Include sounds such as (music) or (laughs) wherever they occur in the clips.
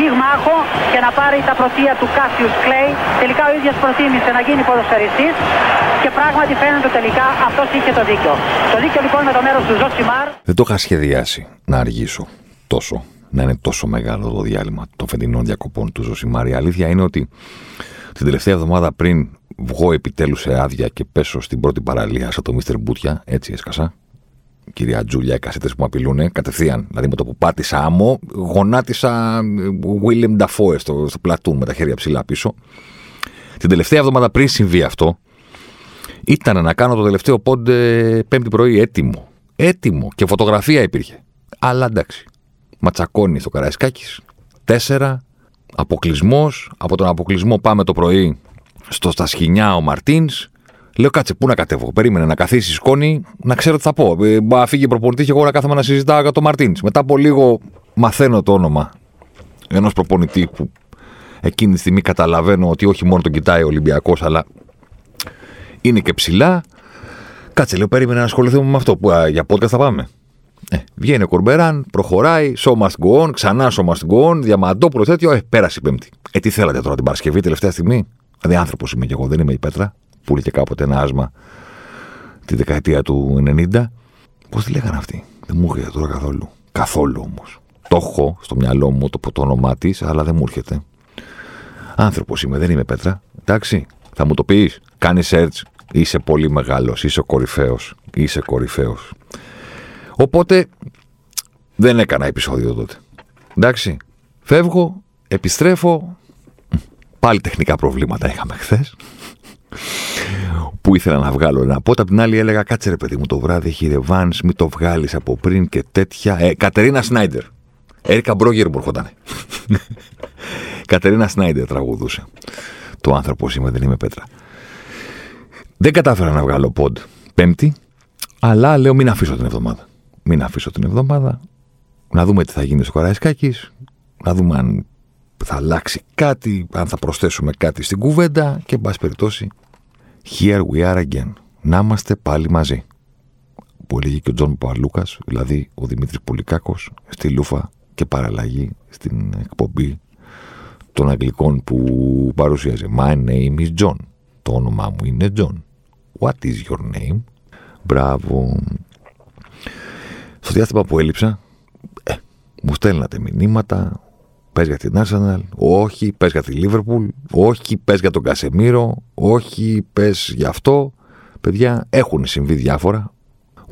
πυγμάχο και να πάρει τα πρωτεία του Κάσιους Κλέη. Τελικά ο ίδιος προτίμησε να γίνει ποδοσφαιριστής και πράγματι φαίνεται τελικά αυτός είχε το δίκιο. Το δίκιο λοιπόν με το μέρος του Ζοσιμάρ. Δεν το είχα σχεδιάσει να αργήσω τόσο να είναι τόσο μεγάλο το διάλειμμα των φετινών διακοπών του Ζοσιμάρ. Η αλήθεια είναι ότι την τελευταία εβδομάδα πριν βγω επιτέλους σε άδεια και πέσω στην πρώτη παραλία σαν το Μίστερ Μπούτια, έτσι έσκασα. Κυρία Τζούλια, οι κασέτες που με απειλούν κατευθείαν. Δηλαδή με το που πάτησα άμμο, γονάτισα William Dafoe στο, στο πλατούν με τα χέρια ψηλά πίσω. Την τελευταία εβδομάδα πριν συμβεί αυτό, ήταν να κάνω το τελευταίο πόντε πέμπτη πρωί έτοιμο. Έτοιμο και φωτογραφία υπήρχε. Αλλά εντάξει. Ματσακώνει στο Καραϊσκάκης. Τέσσερα. Αποκλεισμός. Από τον αποκλεισμό πάμε το πρωί στο στα σκηνιά ο Μαρτίνς. Λέω κάτσε, πού να κατέβω; Περίμενε να καθίσει σκόνη, να ξέρω τι θα πω. Ε, μπα φύγει προπονητής και εγώ να κάθομαι να συζητάω για τον Μαρτίνς. Μετά από λίγο μαθαίνω το όνομα ενός προπονητή που εκείνη τη στιγμή καταλαβαίνω ότι όχι μόνο τον κοιτάει ο Ολυμπιακός, αλλά είναι και ψηλά. Κάτσε, λέω, περίμενε να ασχοληθούμε με αυτό. Που, α, για πότε θα πάμε; Ε, βγαίνει ο Κορμπεράν, προχωράει, show must go on, ξανά show must go on, διαμαντόπουλος τέτοιο. Ε, πέρασε η Πέμπτη. Ε, τι θέλατε τώρα την Παρασκευή, τελευταία στιγμή; Δηλαδή, άνθρωπος είμαι κι εγώ, δεν είμαι η Πέτρα, που είχε κάποτε ένα άσμα τη δεκαετία του 90. Πώς τη λέγανε αυτή; Δεν μου έρχεται τώρα καθόλου. Καθόλου όμως. Το έχω στο μυαλό μου το, το όνομά της, αλλά δεν μου έρχεται. Άνθρωπος είμαι, δεν είμαι Πέτρα. Εντάξει, θα μου το πεις. Κάνεις search. Είσαι πολύ μεγάλος. Είσαι κορυφαίος. Είσαι κορυφαίος. Οπότε δεν έκανα επεισόδιο τότε. Εντάξει. Φεύγω, επιστρέφω. Πάλι τεχνικά προβλήματα είχαμε χθες. Που ήθελα να βγάλω ένα πότα. Απ' την άλλη έλεγα κάτσε ρε παιδί μου το βράδυ έχει ρεβάν, μην το βγάλεις από πριν και τέτοια. Ε, Κατερίνα Σνάιντερ. Έρικα Μπρόγερ μου έρχονταν. (laughs) Κατερίνα Σνάιντερ τραγουδούσε. Το άνθρωπο είμαι, δεν είμαι πέτρα. Δεν κατάφερα να βγάλω πόντ πέμπτη, αλλά λέω μην αφήσω την εβδομάδα μην αφήσω την εβδομάδα, να δούμε τι θα γίνει στο Καραϊσκάκης, να δούμε αν θα αλλάξει κάτι, αν θα προσθέσουμε κάτι στην κουβέντα και εν πάση περιπτώσει here we are again. Να είμαστε πάλι μαζί. Που έλεγε και ο Τζον Παπαλούκας, δηλαδή ο Δημήτρης Πουλικάκος, στη Λούφα και παραλλαγή στην εκπομπή των Αγγλικών που παρουσίαζε. My name is John. Το όνομά μου είναι John. What is your name? Μπράβο. Στο διάστημα που έλειψα, ε, μου στέλνατε μηνύματα, πες για την Arsenal, όχι, πες για τη Liverpool, όχι, πες για τον Κασεμίρο, όχι, πες για αυτό. Παιδιά, έχουν συμβεί διάφορα.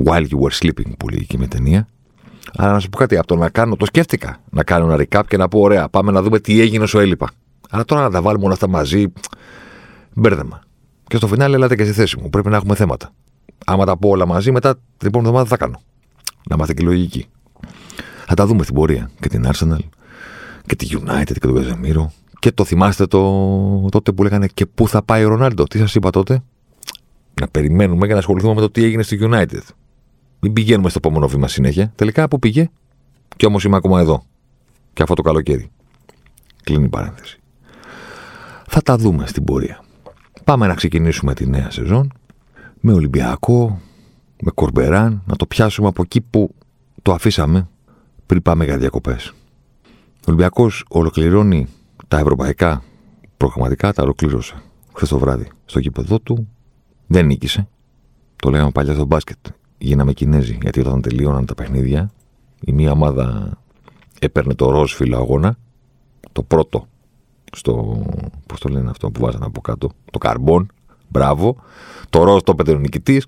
While you were sleeping, που λέει και με ταινία. Αλλά να σου πω κάτι, από το να κάνω, το σκέφτηκα να κάνω ένα recap και να πω: Ωραία, πάμε να δούμε τι έγινε όσο έλειπα. Αλλά τώρα να τα βάλουμε όλα αυτά μαζί, μπέρδεμα. Και στο φινάλε, ελάτε και στη θέση μου. Πρέπει να έχουμε θέματα. Άμα τα πω όλα μαζί, μετά την επόμενη εβδομάδα θα κάνω. Να είμαστε και λογικοί. Θα τα δούμε στην πορεία. Και την Arsenal και τη United και τον Καζεμίρο. Και το θυμάστε το, τότε που λέγανε και πού θα πάει ο Ρονάλντο. Τι σας είπα τότε; Να περιμένουμε και να ασχοληθούμε με το τι έγινε στη United. Μην πηγαίνουμε στο επόμενο βήμα συνέχεια. Τελικά που πήγε; Και όμως είμαι ακόμα εδώ. Και αυτό το καλοκαίρι. Κλείνει η παρένθεση. Θα τα δούμε στην πορεία. Πάμε να ξεκινήσουμε τη νέα σεζόν με Ολυμπιακό, με Κορμπεράν, να το πιάσουμε από εκεί που το αφήσαμε πριν πάμε για διακοπές. Ο Ολυμπιακός ολοκληρώνει τα ευρωπαϊκά προγραμματικά, τα ολοκλήρωσε χθες το βράδυ στο γήπεδο του. Δεν νίκησε. Το λέγαμε παλιά στο μπάσκετ. Γίναμε Κινέζοι, γιατί όταν τελείωναν τα παιχνίδια, η μία ομάδα έπαιρνε το ροζ αγώνα, το πρώτο στο. Πώς το λένε αυτό που βάζανε από κάτω, το καρμπόν. Μπράβο. Το ροζ το έπαιρνε ο νικητής.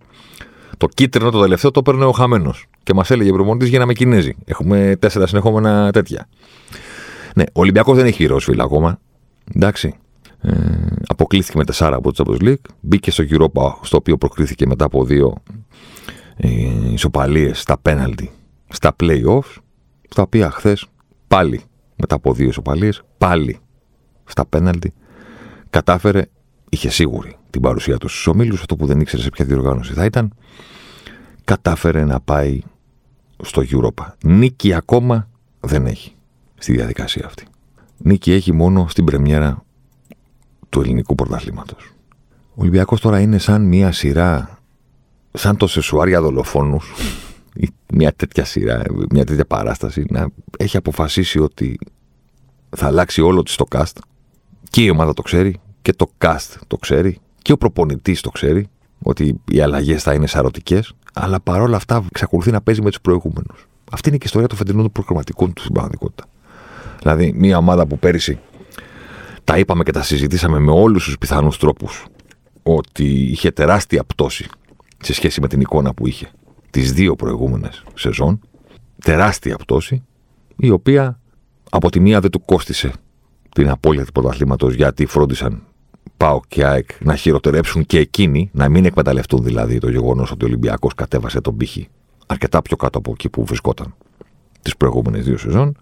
Το κίτρινο το τελευταίο το έπαιρνε ο χαμένος. Και μας έλεγε προπονητής γίναμε Κινέζοι. Έχουμε τέσσερα συνεχόμενα τέτοια. Ναι, ο Ολυμπιακός δεν έχει ροζ ακόμα. Εντάξει. Ε, αποκλείστηκε με τεσσάρα από το Champions League. Μπήκε στο Europa, στο οποίο προκρίθηκε μετά από δύο ε, ισοπαλίες στα πέναλτι στα playoffs, στα οποία χθες πάλι μετά από δύο ισοπαλίες, πάλι στα πέναλτι, κατάφερε είχε σίγουρη την παρουσία του στους ομίλους, αυτό που δεν ήξερε σε ποια διοργάνωση θα ήταν, κατάφερε να πάει στο Europa. Νίκη ακόμα δεν έχει στη διαδικασία αυτή. Νίκη έχει μόνο στην πρεμιέρα του ελληνικού πρωταθλήματος. Ο Ολυμπιακός τώρα είναι σαν μια σειρά, σαν το σεσουάρια δολοφόνους, μια τέτοια σειρά, μια τέτοια παράσταση, να έχει αποφασίσει ότι θα αλλάξει όλο της το cast και η ομάδα το ξέρει και το cast το ξέρει και ο προπονητής το ξέρει ότι οι αλλαγές θα είναι σαρωτικές, αλλά παρόλα αυτά εξακολουθεί να παίζει με τους προηγούμενους. Αυτή είναι και η ιστορία του φετινού του προγραμματικού του στην πραγματικότητα. Δηλαδή, μια ομάδα που πέρυσι τα είπαμε και τα συζητήσαμε με όλους τους πιθανούς τρόπους ότι είχε τεράστια πτώση σε σχέση με την εικόνα που είχε τις δύο προηγούμενες σεζόν. Τεράστια πτώση, η οποία από τη μία δεν του κόστησε την απώλεια του πρωταθλήματος γιατί φρόντισαν Πάο και ΑΕΚ να χειροτερέψουν και εκείνοι, να μην εκμεταλλευτούν δηλαδή το γεγονός ότι ο Ολυμπιακός κατέβασε τον πύχη αρκετά πιο κάτω από εκεί που βρισκόταν τις προηγούμενες δύο σεζόν.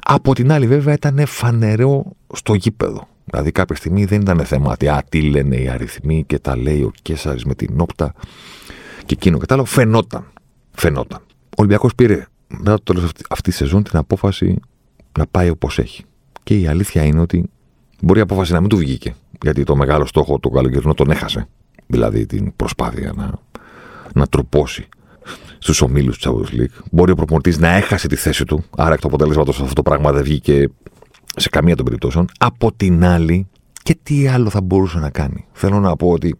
Από την άλλη, βέβαια, ήταν φανερό στο γήπεδο. Δηλαδή, κάποια στιγμή δεν ήταν θέμα ότι α, τι λένε οι αριθμοί και τα λέει ο Κέσσαρη με την όπτα και εκείνο και τα άλλο. Φαινόταν. Φαινόταν. Ο Ολυμπιακός πήρε μετά το τέλος αυτή τη σεζόν την απόφαση να πάει όπως έχει. Και η αλήθεια είναι ότι μπορεί η απόφαση να μην του βγήκε. Γιατί το μεγάλο στόχο του καλοκαιρινό τον έχασε. Δηλαδή την προσπάθεια να, να τροπώσει στους ομίλους του Champions League. Μπορεί ο προπονητής να έχασε τη θέση του, άρα εκ του αποτελέσματος αυτό το πράγμα δεν βγήκε σε καμία των περιπτώσεων. Από την άλλη, και τι άλλο θα μπορούσε να κάνει. Θέλω να πω ότι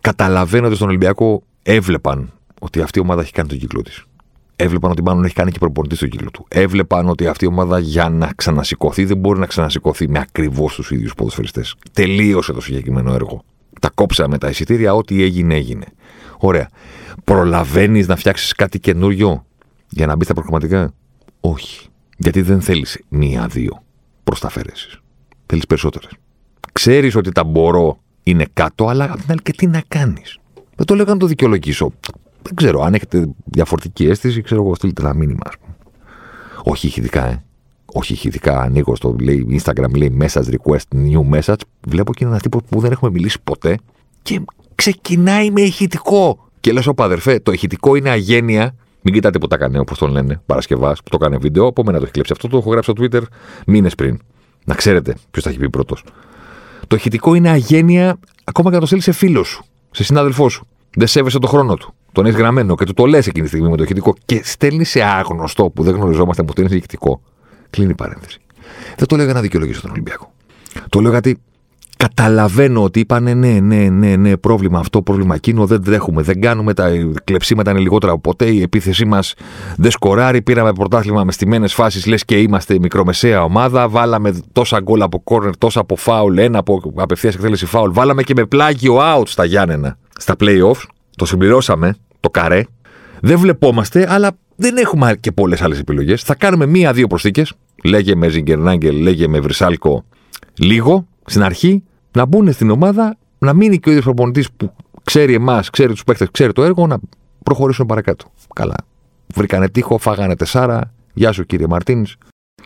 καταλαβαίνω ότι στον Ολυμπιακό έβλεπαν ότι αυτή η ομάδα έχει κάνει τον κύκλο της. Έβλεπαν ότι μάλλον έχει κάνει και προπονητής στον κύκλο του. Έβλεπαν ότι αυτή η ομάδα για να ξανασηκωθεί δεν μπορεί να ξανασηκωθεί με ακριβώς τους ίδιους ποδοσφαιριστές. Τελείωσε το συγκεκριμένο έργο. Τα κόψαμε τα εισιτήρια, ό,τι έγινε, έγινε. Ωραία. Προλαβαίνεις να φτιάξεις κάτι καινούριο για να μπεις στα προγραμματικά; Όχι. Γιατί δεν θέλεις μία-δύο προσταφαίρεσει. Θέλεις περισσότερες. Ξέρεις ότι τα μπορώ είναι κάτω, αλλά απ' την άλλη και τι να κάνεις. Δεν το λέω να το δικαιολογήσω. Δεν ξέρω, αν έχετε διαφορετική αίσθηση, ξέρω εγώ, στείλτε ένα μήνυμα, ας πούμε. Όχι ηχητικά, ε. Όχι ηχητικά. Ανοίγω στο λέει, Instagram, λέει message request, new message. Βλέπω και είναι ένας τύπος που δεν έχουμε μιλήσει ποτέ και ξεκινάει με ηχητικό. Και λες, όπα αδερφέ, το ηχητικό είναι αγένεια. Μην κοιτάτε που τα έκανε, όπως τον λένε, Παρασκευάς, που το έκανε βίντεο. Από μένα το έχει κλέψει. Αυτό το έχω γράψει στο Twitter μήνες πριν. Να ξέρετε ποιος θα έχει πει πρώτος. Το ηχητικό είναι αγένεια ακόμα και να το στείλει σε φίλο σου, σε συνάδελφό σου. Δεν σέβεσαι το χρόνο του. Τον έχεις γραμμένο και του το λες εκείνη τη στιγμή με το ηχητικό και στέλνει σε άγνωστο που δεν γνωριζόμαστε που είναι ηχητικό. Κλείνει η παρένθεση. Δεν το λέω για να δικαιολογήσω τον Ολυμπιακό. Το λέω γιατί καταλαβαίνω ότι είπανε ναι, ναι, ναι, ναι, πρόβλημα αυτό, πρόβλημα εκείνο, δεν τρέχουμε, δεν κάνουμε, τα κλεψίματα είναι λιγότερα από ποτέ, η επίθεσή μας δεν σκοράρει, πήραμε πρωτάθλημα με στιμένες φάσεις, λες και είμαστε μικρομεσαία ομάδα, βάλαμε τόσα γκολ από κόρνερ, τόσα από φάουλ, ένα από απευθείας εκτέλεση φάουλ, βάλαμε και με πλάγιο out στα Γιάννενα, στα playoffs, το συμπληρώσαμε, το καρέ, δεν βλεπόμαστε, αλλά δεν έχουμε και πολλές άλλες επιλογές. Θα κάνουμε μία-δύο προσθήκες. Λέγε με Ζιγκερνάγκελ, λέγε με Βρυσάλκο λίγο στην αρχή να μπουν στην ομάδα, να μείνει και ο ίδιος προπονητής που ξέρει εμάς, ξέρει τους παίχτε, ξέρει το έργο, να προχωρήσουν παρακάτω. Καλά. Βρήκανε τείχο, φάγανε τεσάρα. Γεια σου κύριε Μαρτίνς.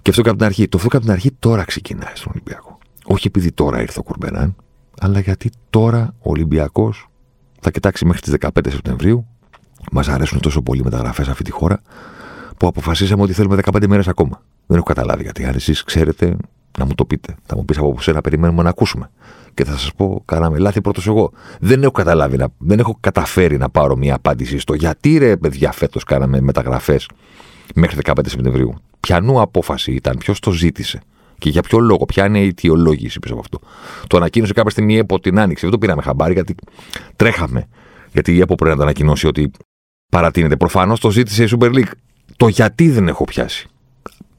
Και αυτό και από την αρχή. Το αυτό και από την αρχή τώρα ξεκινάει στον Ολυμπιακό. Όχι επειδή τώρα ήρθε ο Κουρμπεράν, αλλά γιατί τώρα ο Ολυμπιακός θα κοιτάξει μέχρι τις 15 Σεπτεμβρίου. Μας αρέσουν τόσο πολύ μεταγραφές σε αυτή τη χώρα, που αποφασίσαμε ότι θέλουμε 15 μέρες ακόμα. Δεν έχω καταλάβει γιατί. Αν εσείς ξέρετε, να μου το πείτε. Θα μου πεις από σένα, περιμένουμε να ακούσουμε. Και θα σας πω, κάναμε λάθη πρώτος εγώ. Δεν έχω καταλάβει, να, δεν έχω καταφέρει να πάρω μια απάντηση στο γιατί ρε παιδιά φέτος κάναμε μεταγραφές μέχρι 15 Σεπτεμβρίου. Πιανού απόφαση ήταν, ποιος το ζήτησε. Και για ποιο λόγο, ποια είναι η αιτιολόγηση πίσω από αυτό. Το ανακοίνωσε κάποια στιγμή η ΕΠΟ την Άνοιξη. Δεν το πήραμε χαμπάρι γιατί τρέχαμε. Γιατί η ΕΠΟ πρέπει να το ανακοινώσει ότι παρατείνεται. Προφανώς το ζήτησε η Super League. Το γιατί δεν έχω πιάσει.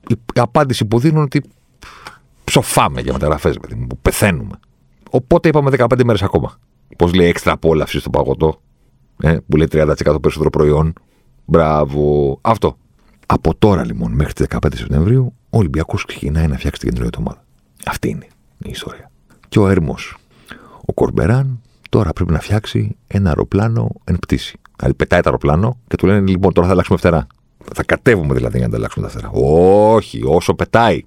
Η απάντηση που δίνουν ότι ψοφάμε για μεταγραφές, που πεθαίνουμε. Οπότε είπαμε 15 μέρες ακόμα. Πώς λέει έξτρα απόλαυση στο παγωτό, ε, που λέει 30% περισσότερο προϊόν. Μπράβο. Αυτό. Από τώρα λοιπόν μέχρι τις 15 Σεπτεμβρίου, ο Ολυμπιακός ξεκινάει να φτιάξει την κεντρική ομάδα. Αυτή είναι η ιστορία. Και ο Έρμος, ο Κορμπεράν, τώρα πρέπει να φτιάξει ένα αεροπλάνο εν πτήση. Δηλαδή πετάει το αεροπλάνο και του λένε λοιπόν τώρα θα αλλάξουμε φτερά. Θα κατέβουμε δηλαδή για να τα αλλάξουμε τα φτερά. Όχι, όσο πετάει.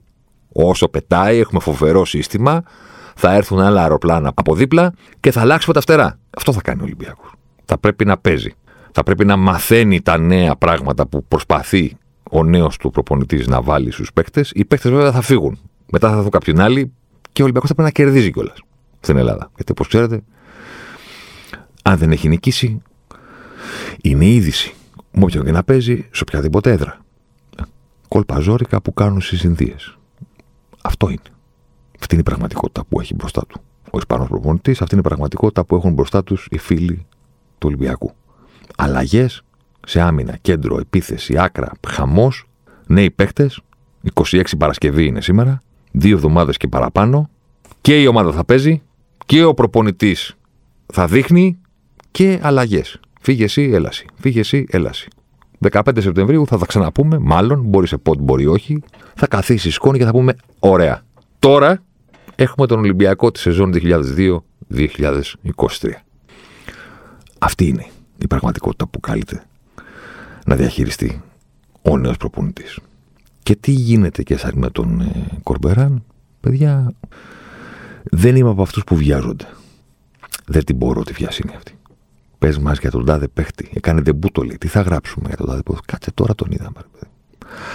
Όσο πετάει, έχουμε φοβερό σύστημα. θα έρθουν άλλα αεροπλάνα από δίπλα και θα αλλάξουμε τα φτερά. Αυτό θα κάνει ο Ολυμπιακός. Θα πρέπει να παίζει. Θα πρέπει να μαθαίνει τα νέα πράγματα που προσπαθεί ο νέος του προπονητής να βάλει στους παίκτες. Οι παίκτες βέβαια θα φύγουν. Μετά θα έρθουν κάποιον άλλοι και ο Ολυμπιακός θα πρέπει να κερδίζει κιόλας στην Ελλάδα. Γιατί όπως ξέρετε, αν δεν έχει νικήσει, είναι είδηση. Με όποιον και να παίζει σε οποιαδήποτε έδρα. Κόλπα ζώρικα που κάνουν στι Ινδίε. Αυτό είναι. Αυτή είναι η πραγματικότητα που έχει μπροστά του ο Ισπανός προπονητής. Αυτή είναι η πραγματικότητα που έχουν μπροστά τους οι φίλοι του Ολυμπιακού. Αλλαγές σε άμυνα, κέντρο, επίθεση, άκρα, χαμός, νέοι παίκτε. 26 Παρασκευή είναι σήμερα. Δύο εβδομάδες και παραπάνω. Και η ομάδα θα παίζει και ο προπονητής θα δείχνει και αλλαγές. Φύγε εσύ, έλαση. Φύγε εσύ, έλαση. 15 Σεπτεμβρίου θα τα ξαναπούμε, μάλλον, μπορεί σε πόντ, μπορεί όχι. Θα καθίσει σκόνη και θα πούμε ωραία. Τώρα έχουμε τον Ολυμπιακό της σεζόν 2002-2023. Αυτή είναι η πραγματικότητα που καλείται να διαχειριστεί ο νέος προπονητής. Και τι γίνεται και σαν με τον ε, Κορμπεράν, παιδιά, δεν είμαι από αυτούς που βιάζονται. Δεν την μπορώ τη βιασύνη αυτή. Πες μας για τον τάδε παίχτη. Έκανε δεν λέει. Τι θα γράψουμε για τον τάδε παίχτη. Κάτσε τώρα τον είδαμε.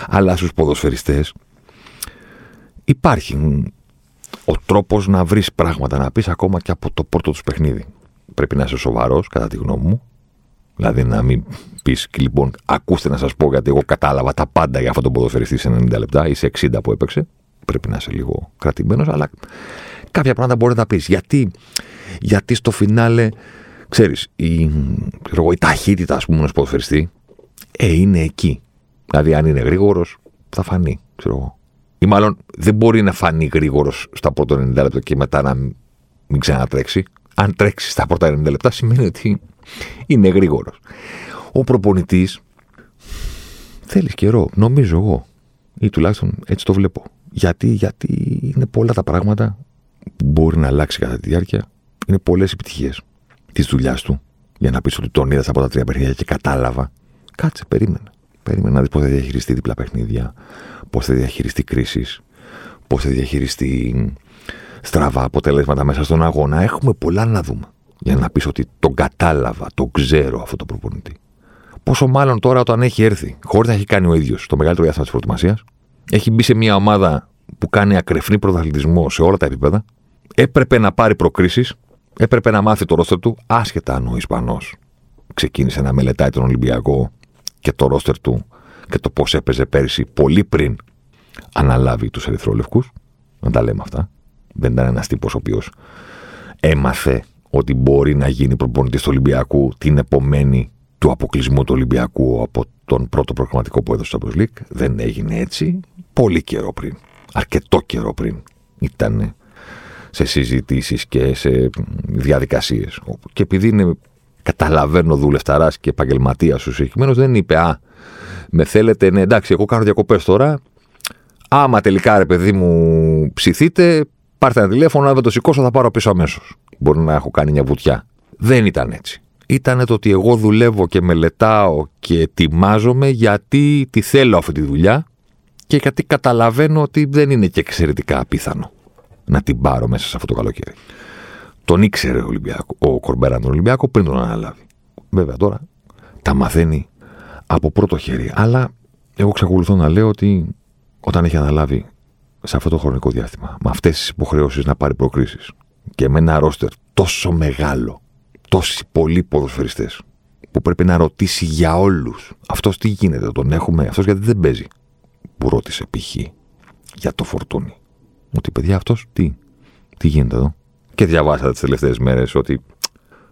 Αλλά στους ποδοσφαιριστές υπάρχει ο τρόπος να βρεις πράγματα να πεις ακόμα και από το πρώτο τους παιχνίδι. Πρέπει να είσαι σοβαρός, κατά τη γνώμη μου. Δηλαδή να μην πεις, λοιπόν, ακούστε να σας πω γιατί εγώ κατάλαβα τα πάντα για αυτόν τον ποδοσφαιριστή σε 90 λεπτά ή σε 60 που έπαιξε. Πρέπει να είσαι λίγο κρατημένος, αλλά κάποια πράγματα μπορεί να πεις. Γιατί, γιατί στο φινάλε, ξέρεις, η, η ταχύτητα, ας πούμε, ενός ποδοσφαιριστή, ε, είναι εκεί. Δηλαδή, αν είναι γρήγορος, θα φανεί, ξέρω εγώ. Ή μάλλον δεν μπορεί να φανεί γρήγορος στα πρώτα 90 λεπτά και μετά να μην ξανατρέξει. Αν τρέξει στα πρώτα 90 λεπτά, σημαίνει ότι είναι γρήγορος. Ο προπονητής θέλεις καιρό, νομίζω εγώ. Ή τουλάχιστον έτσι το βλέπω. Γιατί, γιατί είναι πολλά τα πράγματα που μπορεί να αλλάξει κατά τη διάρκεια. Είναι πολλές επιτυχίες της δουλειάς του για να πεις ότι τον είδα από τα τρία παιχνίδια και κατάλαβα. Κάτσε, περίμενε. Περίμενε να δεις πώς θα διαχειριστεί διπλά παιχνίδια, πώς θα διαχειριστεί κρίσεις, πώς θα διαχειριστεί στραβά αποτελέσματα μέσα στον αγώνα. Έχουμε πολλά να δούμε για να πεις ότι τον κατάλαβα, τον ξέρω αυτό το προπονητή. Πόσο μάλλον τώρα όταν έχει έρθει, χωρίς να έχει κάνει ο ίδιος το μεγαλύτερο διάστημα της προετοιμασίας, έχει μπει σε μια ομάδα που κάνει ακρεφνή πρωταθλητισμό σε όλα τα επίπεδα, έπρεπε να πάρει προκρίσεις, έπρεπε να μάθει το ρόστερ του, άσχετα αν ο Ισπανός ξεκίνησε να μελετάει τον Ολυμπιακό και το ρόστερ του και το πώς έπαιζε πέρυσι, πολύ πριν αναλάβει τους Ερυθρόλευκους. Να τα λέμε αυτά. Δεν ήταν ένας τύπος ο οποίος έμαθε ότι μπορεί να γίνει προπονητής του Ολυμπιακού την επομένη του αποκλεισμού του Ολυμπιακού από τον πρώτο προγραμματικό που έδωσε στο Champions Δεν έγινε έτσι. Πολύ καιρό πριν. Αρκετό καιρό πριν ήταν σε συζητήσεις και σε διαδικασίες. Και επειδή είναι, καταλαβαίνω δουλευταράς και επαγγελματίας ο συγκεκριμένος, δεν είπε Α, με θέλετε, ναι, εντάξει, εγώ κάνω διακοπές τώρα. Άμα τελικά ρε παιδί μου ψηθείτε, πάρτε ένα τηλέφωνο, αν δεν το σηκώσω θα πάρω πίσω αμέσως. Μπορεί να έχω κάνει μια βουτιά. Δεν ήταν έτσι. Ήταν το ότι εγώ δουλεύω και μελετάω και ετοιμάζομαι γιατί τη θέλω αυτή τη δουλειά και γιατί καταλαβαίνω ότι δεν είναι και εξαιρετικά απίθανο να την πάρω μέσα σε αυτό το καλοκαίρι. Τον ήξερε ο, Ολυμπιακό, ο Κορμπέραν τον Ολυμπιακό πριν τον αναλάβει. Βέβαια τώρα τα μαθαίνει από πρώτο χέρι. Αλλά εγώ εξακολουθώ να λέω ότι όταν έχει αναλάβει σε αυτό το χρονικό διάστημα, με αυτές τις υποχρεώσεις να πάρει προκρίσεις και με ένα ρόστερ τόσο μεγάλο, τόσοι πολλοί ποδοσφαιριστές, που πρέπει να ρωτήσει για όλους. Αυτός τι γίνεται, τον έχουμε, αυτός γιατί δεν παίζει. Που ρώτησε π.χ. για το φορτούνι. Ότι παιδιά αυτός τι, τι γίνεται εδώ; Και διαβάσατε τις τελευταίες μέρες ότι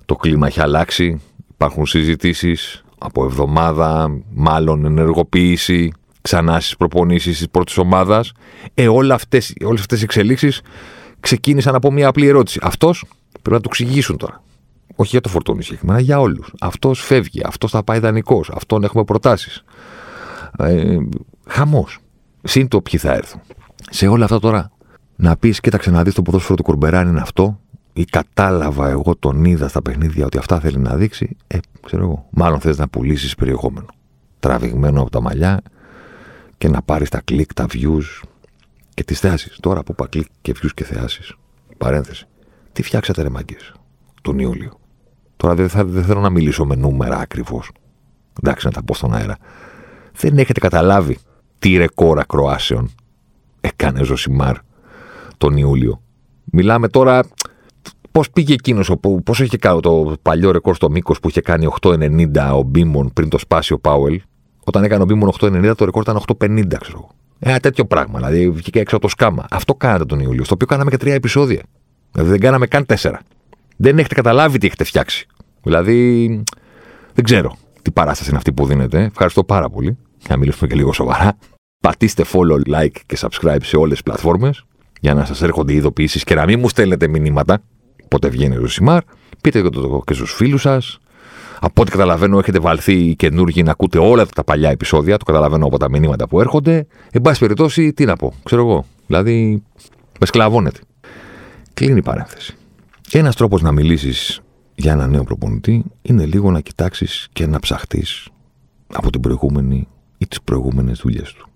το κλίμα έχει αλλάξει. Υπάρχουν συζητήσεις από εβδομάδα, μάλλον ενεργοποίηση, ξανά στις προπονήσεις της πρώτης ομάδας. Ε, όλες αυτές οι εξελίξεις ξεκίνησαν από μια απλή ερώτηση. Αυτός πρέπει να το εξηγήσουν τώρα. Όχι για το φορτούνι συγκεκριμένα, για όλους. Αυτός φεύγει, αυτός θα πάει δανεικό, αυτόν έχουμε προτάσεις. Ε, Χαμός. Συν το ποιοι θα έρθουν. Σε όλα αυτά τώρα να πεις, κοίταξε να δεις το ποδόσφαιρο του Κορμπεράν είναι αυτό, ή κατάλαβα εγώ τον είδα στα παιχνίδια ότι αυτά θέλει να δείξει, ε, ξέρω εγώ. Μάλλον θες να πουλήσεις περιεχόμενο. Τραβηγμένο από τα μαλλιά και να πάρεις τα κλικ, τα views και τις θεάσεις. Τώρα που είπα κλικ και views και θεάσεις, παρένθεση. Τι φτιάξατε ρε μάγκες, τον Ιούλιο; Τώρα δεν, θα, δεν θέλω να μιλήσω με νούμερα ακριβώς. Εντάξει, να τα πω στον αέρα. Δεν έχετε καταλάβει τι ρεκόρ ακροάσεων έκανε Ζωσιμάρ τον Ιούλιο. Μιλάμε τώρα πώς πήγε εκείνος, πώς είχε κάνει το παλιό ρεκόρ στο μήκος που είχε κάνει 8,90 ο Μπίμον πριν το σπάσει ο Πάουελ. Όταν έκανε ο Μπίμον 8,90 το ρεκόρ ήταν 8,50, ξέρω εγώ. Ένα τέτοιο πράγμα. Δηλαδή βγήκε έξω από το σκάμα. Αυτό κάνατε τον Ιούλιο. Στο οποίο κάναμε και τρία επεισόδια. Δηλαδή δεν κάναμε καν τέσσερα. Δεν έχετε καταλάβει τι έχετε φτιάξει. Δηλαδή δεν ξέρω τι παράσταση είναι αυτή που δίνετε. Ευχαριστώ πάρα πολύ. Να μιλήσουμε και λίγο σοβαρά. Πατήστε follow, like και subscribe σε όλες τις πλατφόρμες για να σας έρχονται ειδοποιήσεις και να μην μου στέλνετε μηνύματα. Πότε βγαίνει ο Ζωσιμάρ. Πείτε το και στους φίλους σας. Από ό,τι καταλαβαίνω, έχετε βαλθεί οι καινούργοι να ακούτε όλα τα παλιά επεισόδια. Το καταλαβαίνω από τα μηνύματα που έρχονται. Εν πάση περιπτώσει, τι να πω, ξέρω εγώ. Δηλαδή, με σκλαβώνετε. Κλείνει η παρένθεση. Ένας τρόπος να μιλήσεις για ένα νέο προπονητή είναι λίγο να κοιτάξεις και να ψαχτείς από την προηγούμενη ή τις προηγούμενες δουλειές του.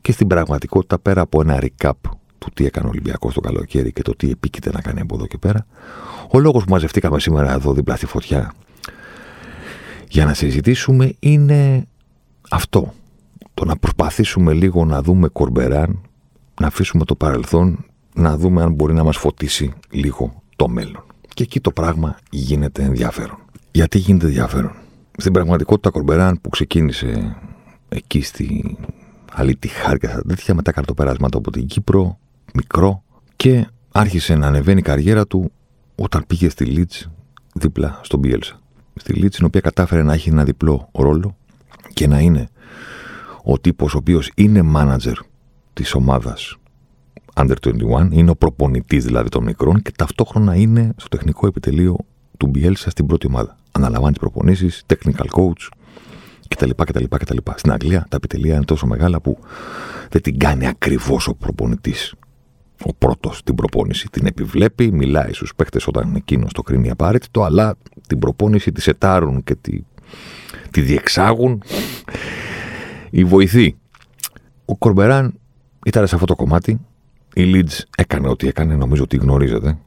Και στην πραγματικότητα, πέρα από ένα recap του τι έκανε ο Ολυμπιακός το καλοκαίρι και το τι επίκειται να κάνει από εδώ και πέρα, ο λόγος που μαζευτήκαμε σήμερα εδώ δίπλα στη φωτιά για να συζητήσουμε είναι αυτό. Το να προσπαθήσουμε λίγο να δούμε κορμπεράν, να αφήσουμε το παρελθόν, να δούμε αν μπορεί να μας φωτίσει λίγο το μέλλον. Και εκεί το πράγμα γίνεται ενδιαφέρον. Γιατί γίνεται ενδιαφέρον; Στην πραγματικότητα Κορμπεράν που ξεκίνησε εκεί στη Αλήτη Χάρκα τέτοια μετά καρτοπεράσματα από την Κύπρο, μικρό και άρχισε να ανεβαίνει η καριέρα του όταν πήγε στη Λίτς δίπλα στον Μπιέλσα στη Λίτση, την οποία κατάφερε να έχει ένα διπλό ρόλο και να είναι ο τύπος ο οποίος είναι μάνατζερ της ομάδας Under 21, είναι ο προπονητής δηλαδή των μικρών και ταυτόχρονα είναι στο τεχνικό επιτελείο του Μπιέλσα στην πρώτη ομάδα. Αναλαμβάνει τις προπονήσεις, technical coach κτλ. κτλ, κτλ. Στην Αγγλία τα επιτελεία είναι τόσο μεγάλα που δεν την κάνει ακριβώς ο προπονητής ο πρώτος την προπόνηση. Την επιβλέπει, μιλάει στους παίχτε όταν εκείνος το κρίνει απαραίτητο, αλλά την προπόνηση τη ετάρουν και τη, τη διεξάγουν οι βοηθοί. Ο Κορμπεράν ήταν σε αυτό το κομμάτι. Η Leeds έκανε ό,τι έκανε, νομίζω ότι γνωρίζετε.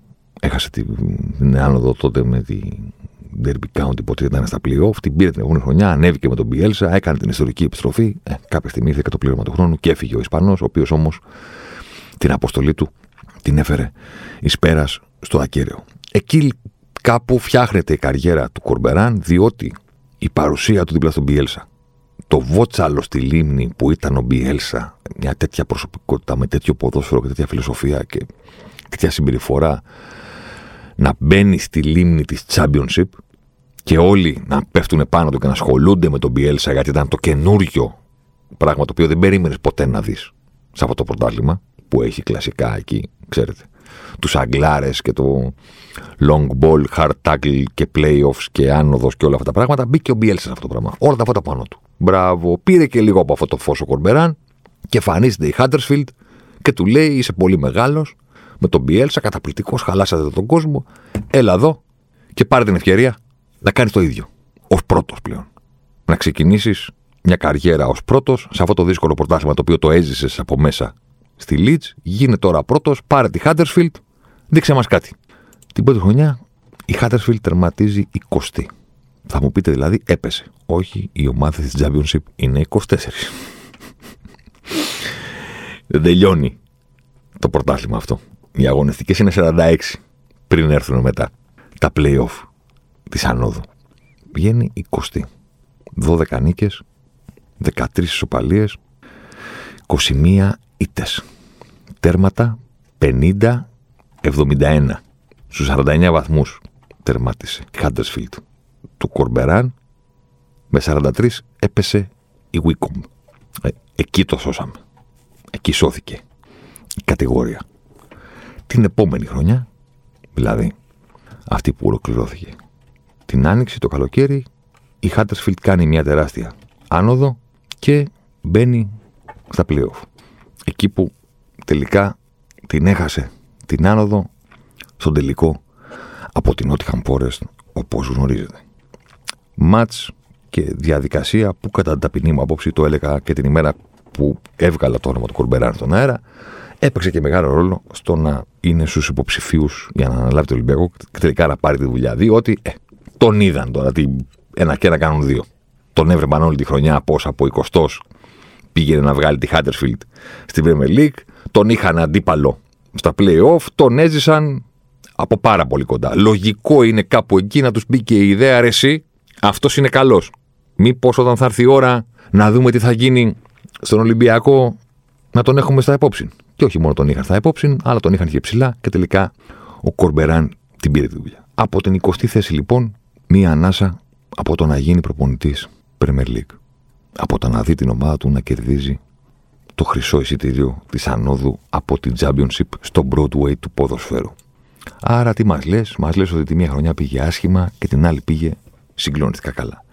Έχασε την άνοδο τότε με τη Derby County, πότε ήταν στα playoff. Την πήρε την επόμενη χρονιά, ανέβηκε με τον Bielsa, έκανε την ιστορική επιστροφή. Ε, κάποια στιγμή ήρθε και το πλήρωμα του χρόνου και έφυγε ο Ισπανός, ο οποίος όμως την αποστολή του την έφερε εις πέρας στο ακέραιο. Εκεί κάπου φτιάχνεται η καριέρα του Κορμπεράν διότι η παρουσία του δίπλα στον Μπιέλσα το βότσαλο στη λίμνη που ήταν ο Μπιέλσα μια τέτοια προσωπικότητα με τέτοιο ποδόσφαιρο και τέτοια φιλοσοφία και τέτοια συμπεριφορά να μπαίνει στη λίμνη της Championship και όλοι να πέφτουν πάνω του και να ασχολούνται με τον Μπιέλσα γιατί ήταν το καινούριο πράγμα το οποίο δεν περίμενες ποτέ να δεις σε αυτό το πρωτάθλημα που έχει κλασικά εκεί, ξέρετε. Τους αγγλάρες και το long ball, hard tackle και playoffs και άνοδος και όλα αυτά τα πράγματα. Μπήκε ο Μπιέλσας σε αυτό το πράγμα. Όλα τα φώτα πάνω του. Μπράβο. Πήρε και λίγο από αυτό το φως ο Κορμπεράν και εμφανίζεται η Huddersfield και του λέει είσαι πολύ μεγάλος με τον Μπιέλσα, καταπληκτικός, χαλάσατε τον κόσμο. Έλα εδώ και πάρε την ευκαιρία να κάνεις το ίδιο. Ω πρώτος πλέον. Να ξεκινήσεις μια καριέρα ως πρώτος σε αυτό το δύσκολο πρωτάθλημα το οποίο το έζησες από μέσα στη Leeds, γίνε τώρα πρώτος, πάρε τη Huddersfield, δείξε μας κάτι. Την πρώτη χρονιά η Huddersfield τερματίζει 20. Θα μου πείτε δηλαδή έπεσε. Όχι, η ομάδα της Championship είναι 24. (laughs) Δεν τελειώνει το πρωτάθλημα αυτό. Οι αγωνιστικές είναι 46 πριν έρθουν μετά τα playoff της ανόδου. Βγαίνει 20. 12 νίκες, 13 ισοπαλίες, 21 ήττες. Τέρματα 50-71. Στους 49 βαθμούς τερμάτισε η Χάντερσφιλτ. Του Κορμπεράν με 43 έπεσε η Βίκομ. Ε, εκεί το σώσαμε. Εκεί σώθηκε η κατηγορία. Την επόμενη χρονιά, δηλαδή αυτή που ολοκληρώθηκε, την άνοιξη το καλοκαίρι, η Χάντερσφιλτ κάνει μια τεράστια άνοδο και μπαίνει στα playoff εκεί που τελικά την έχασε την άνοδο στον τελικό από την Nottingham Forest όπως γνωρίζετε. Μάτς και διαδικασία που κατά την ταπεινή μου απόψη το έλεγα και την ημέρα που έβγαλα το όνομα του Κορμπεράν στον αέρα, έπαιξε και μεγάλο ρόλο στο να είναι στους υποψηφίους για να αναλάβει το Ολυμπιακό και τελικά να πάρει τη δουλειά. Διότι ε, τον είδαν τώρα τι ένα και ένα κάνουν δύο. Τον έβρεπαν όλη τη χρονιά πώς από 20 πήγαινε να βγάλει τη Huddersfield στην Premier League. Τον είχαν αντίπαλο στα play-off, τον έζησαν από πάρα πολύ κοντά. Λογικό είναι κάπου εκεί να τους μπήκε η ιδέα, ρε εσύ, αυτός είναι καλός. Μήπως όταν θα έρθει η ώρα να δούμε τι θα γίνει στον Ολυμπιακό, να τον έχουμε στα υπόψη. Και όχι μόνο τον είχαν στα υπόψη, αλλά τον είχαν και ψηλά και τελικά ο Κορμπεράν την πήρε τη δουλειά. Από την 20η θέση λοιπόν, μία ανάσα από το να γίνει προπονητής Premier League. Από το να δει την ομάδα του να κερδίζει το χρυσό εισιτήριο της ανόδου από την Championship στο Broadway του ποδοσφαίρου. Άρα τι μας λες, μας λες ότι τη μία χρονιά πήγε άσχημα και την άλλη πήγε συγκλονιστικά καλά.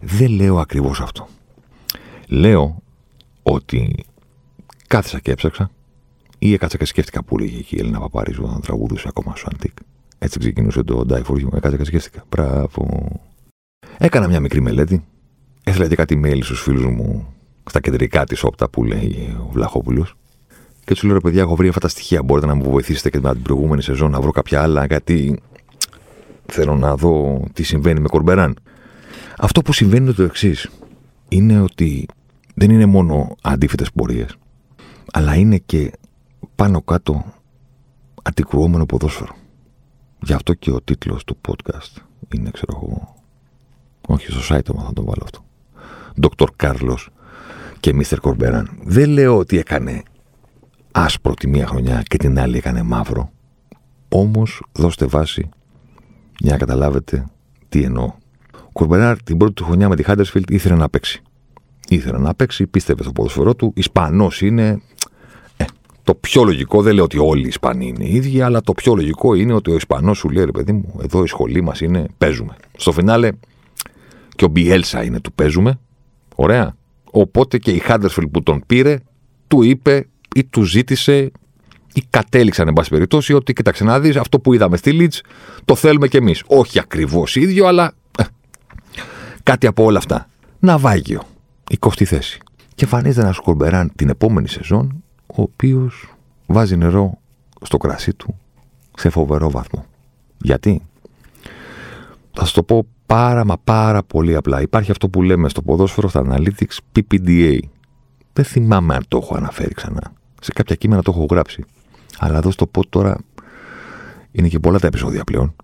Δεν λέω ακριβώς αυτό. Λέω ότι κάθισα και έψαξα ή έκατσα και σκέφτηκα που λέγε εκεί η Έλληνα Παπαρίζου όταν τραγουδούσε ακόμα στο Αντίκ. Έτσι ξεκινούσε το Die For You. Έκατσα και σκέφτηκα. Μπράβο. Έκανα μια μικρή μελέτη. Έθελα και κάτι mail στους φίλους μου στα κεντρικά της όπτα που λέει ο Βλαχόπουλος. Και τους λέω ρε παιδιά, έχω βρει αυτά τα στοιχεία. Μπορείτε να μου βοηθήσετε και με την προηγούμενη σεζόν να βρω κάποια άλλα, γιατί θέλω να δω τι συμβαίνει με Κορμπεράν. Αυτό που συμβαίνει είναι το εξής. Είναι ότι δεν είναι μόνο αντίθετε πορείες, αλλά είναι και πάνω κάτω αντικρουόμενο ποδόσφαιρο. Γι' αυτό και ο τίτλος του podcast είναι, ξέρω εγώ, όχι στο site μου θα το βάλω αυτό. Dr. Κάρλος και Mr. Κορμπεράν. Δεν λέω ότι έκανε άσπρο τη μία χρονιά και την άλλη έκανε μαύρο. Όμως δώστε βάση για να καταλάβετε τι εννοώ. Ο Κορμπεράν την πρώτη του χρονιά με τη Χάντερσφιλτ ήθελε να παίξει. Ήθελε να παίξει, πίστευε στο ποδοσφαιρό του. Ισπανός είναι. Ε, το πιο λογικό, δεν λέω ότι όλοι οι Ισπανοί είναι οι ίδιοι, αλλά το πιο λογικό είναι ότι ο Ισπανός σου λέει ρε παιδί μου, εδώ η σχολή μας είναι παίζουμε. Στο φινάλε και ο Μπιέλσα είναι του παίζουμε. Ωραία. Οπότε και η Χάντερσφιλτ που τον πήρε, του είπε ή του ζήτησε ή κατέληξαν, εν πάση περιπτώσει, ότι κοίταξε να δεις αυτό που είδαμε στη Λίτ, το θέλουμε κι εμείς. Όχι ακριβώς ίδιο, αλλά ε, κάτι από όλα αυτά. Ναυάγιο. 20η θέση. Και εμφανίζεται ένας Κορμπεράν την επόμενη σεζόν, ο οποίος βάζει νερό στο κρασί του σε φοβερό βαθμό. Γιατί; Θα σας το πω πάρα μα πάρα πολύ απλά. Υπάρχει αυτό που λέμε στο ποδόσφαιρο, στα analytics, PPDA. Δεν θυμάμαι αν το έχω αναφέρει ξανά. Σε κάποια κείμενα το έχω γράψει. Αλλά εδώ στο πω τώρα είναι και πολλά τα επεισόδια πλέον.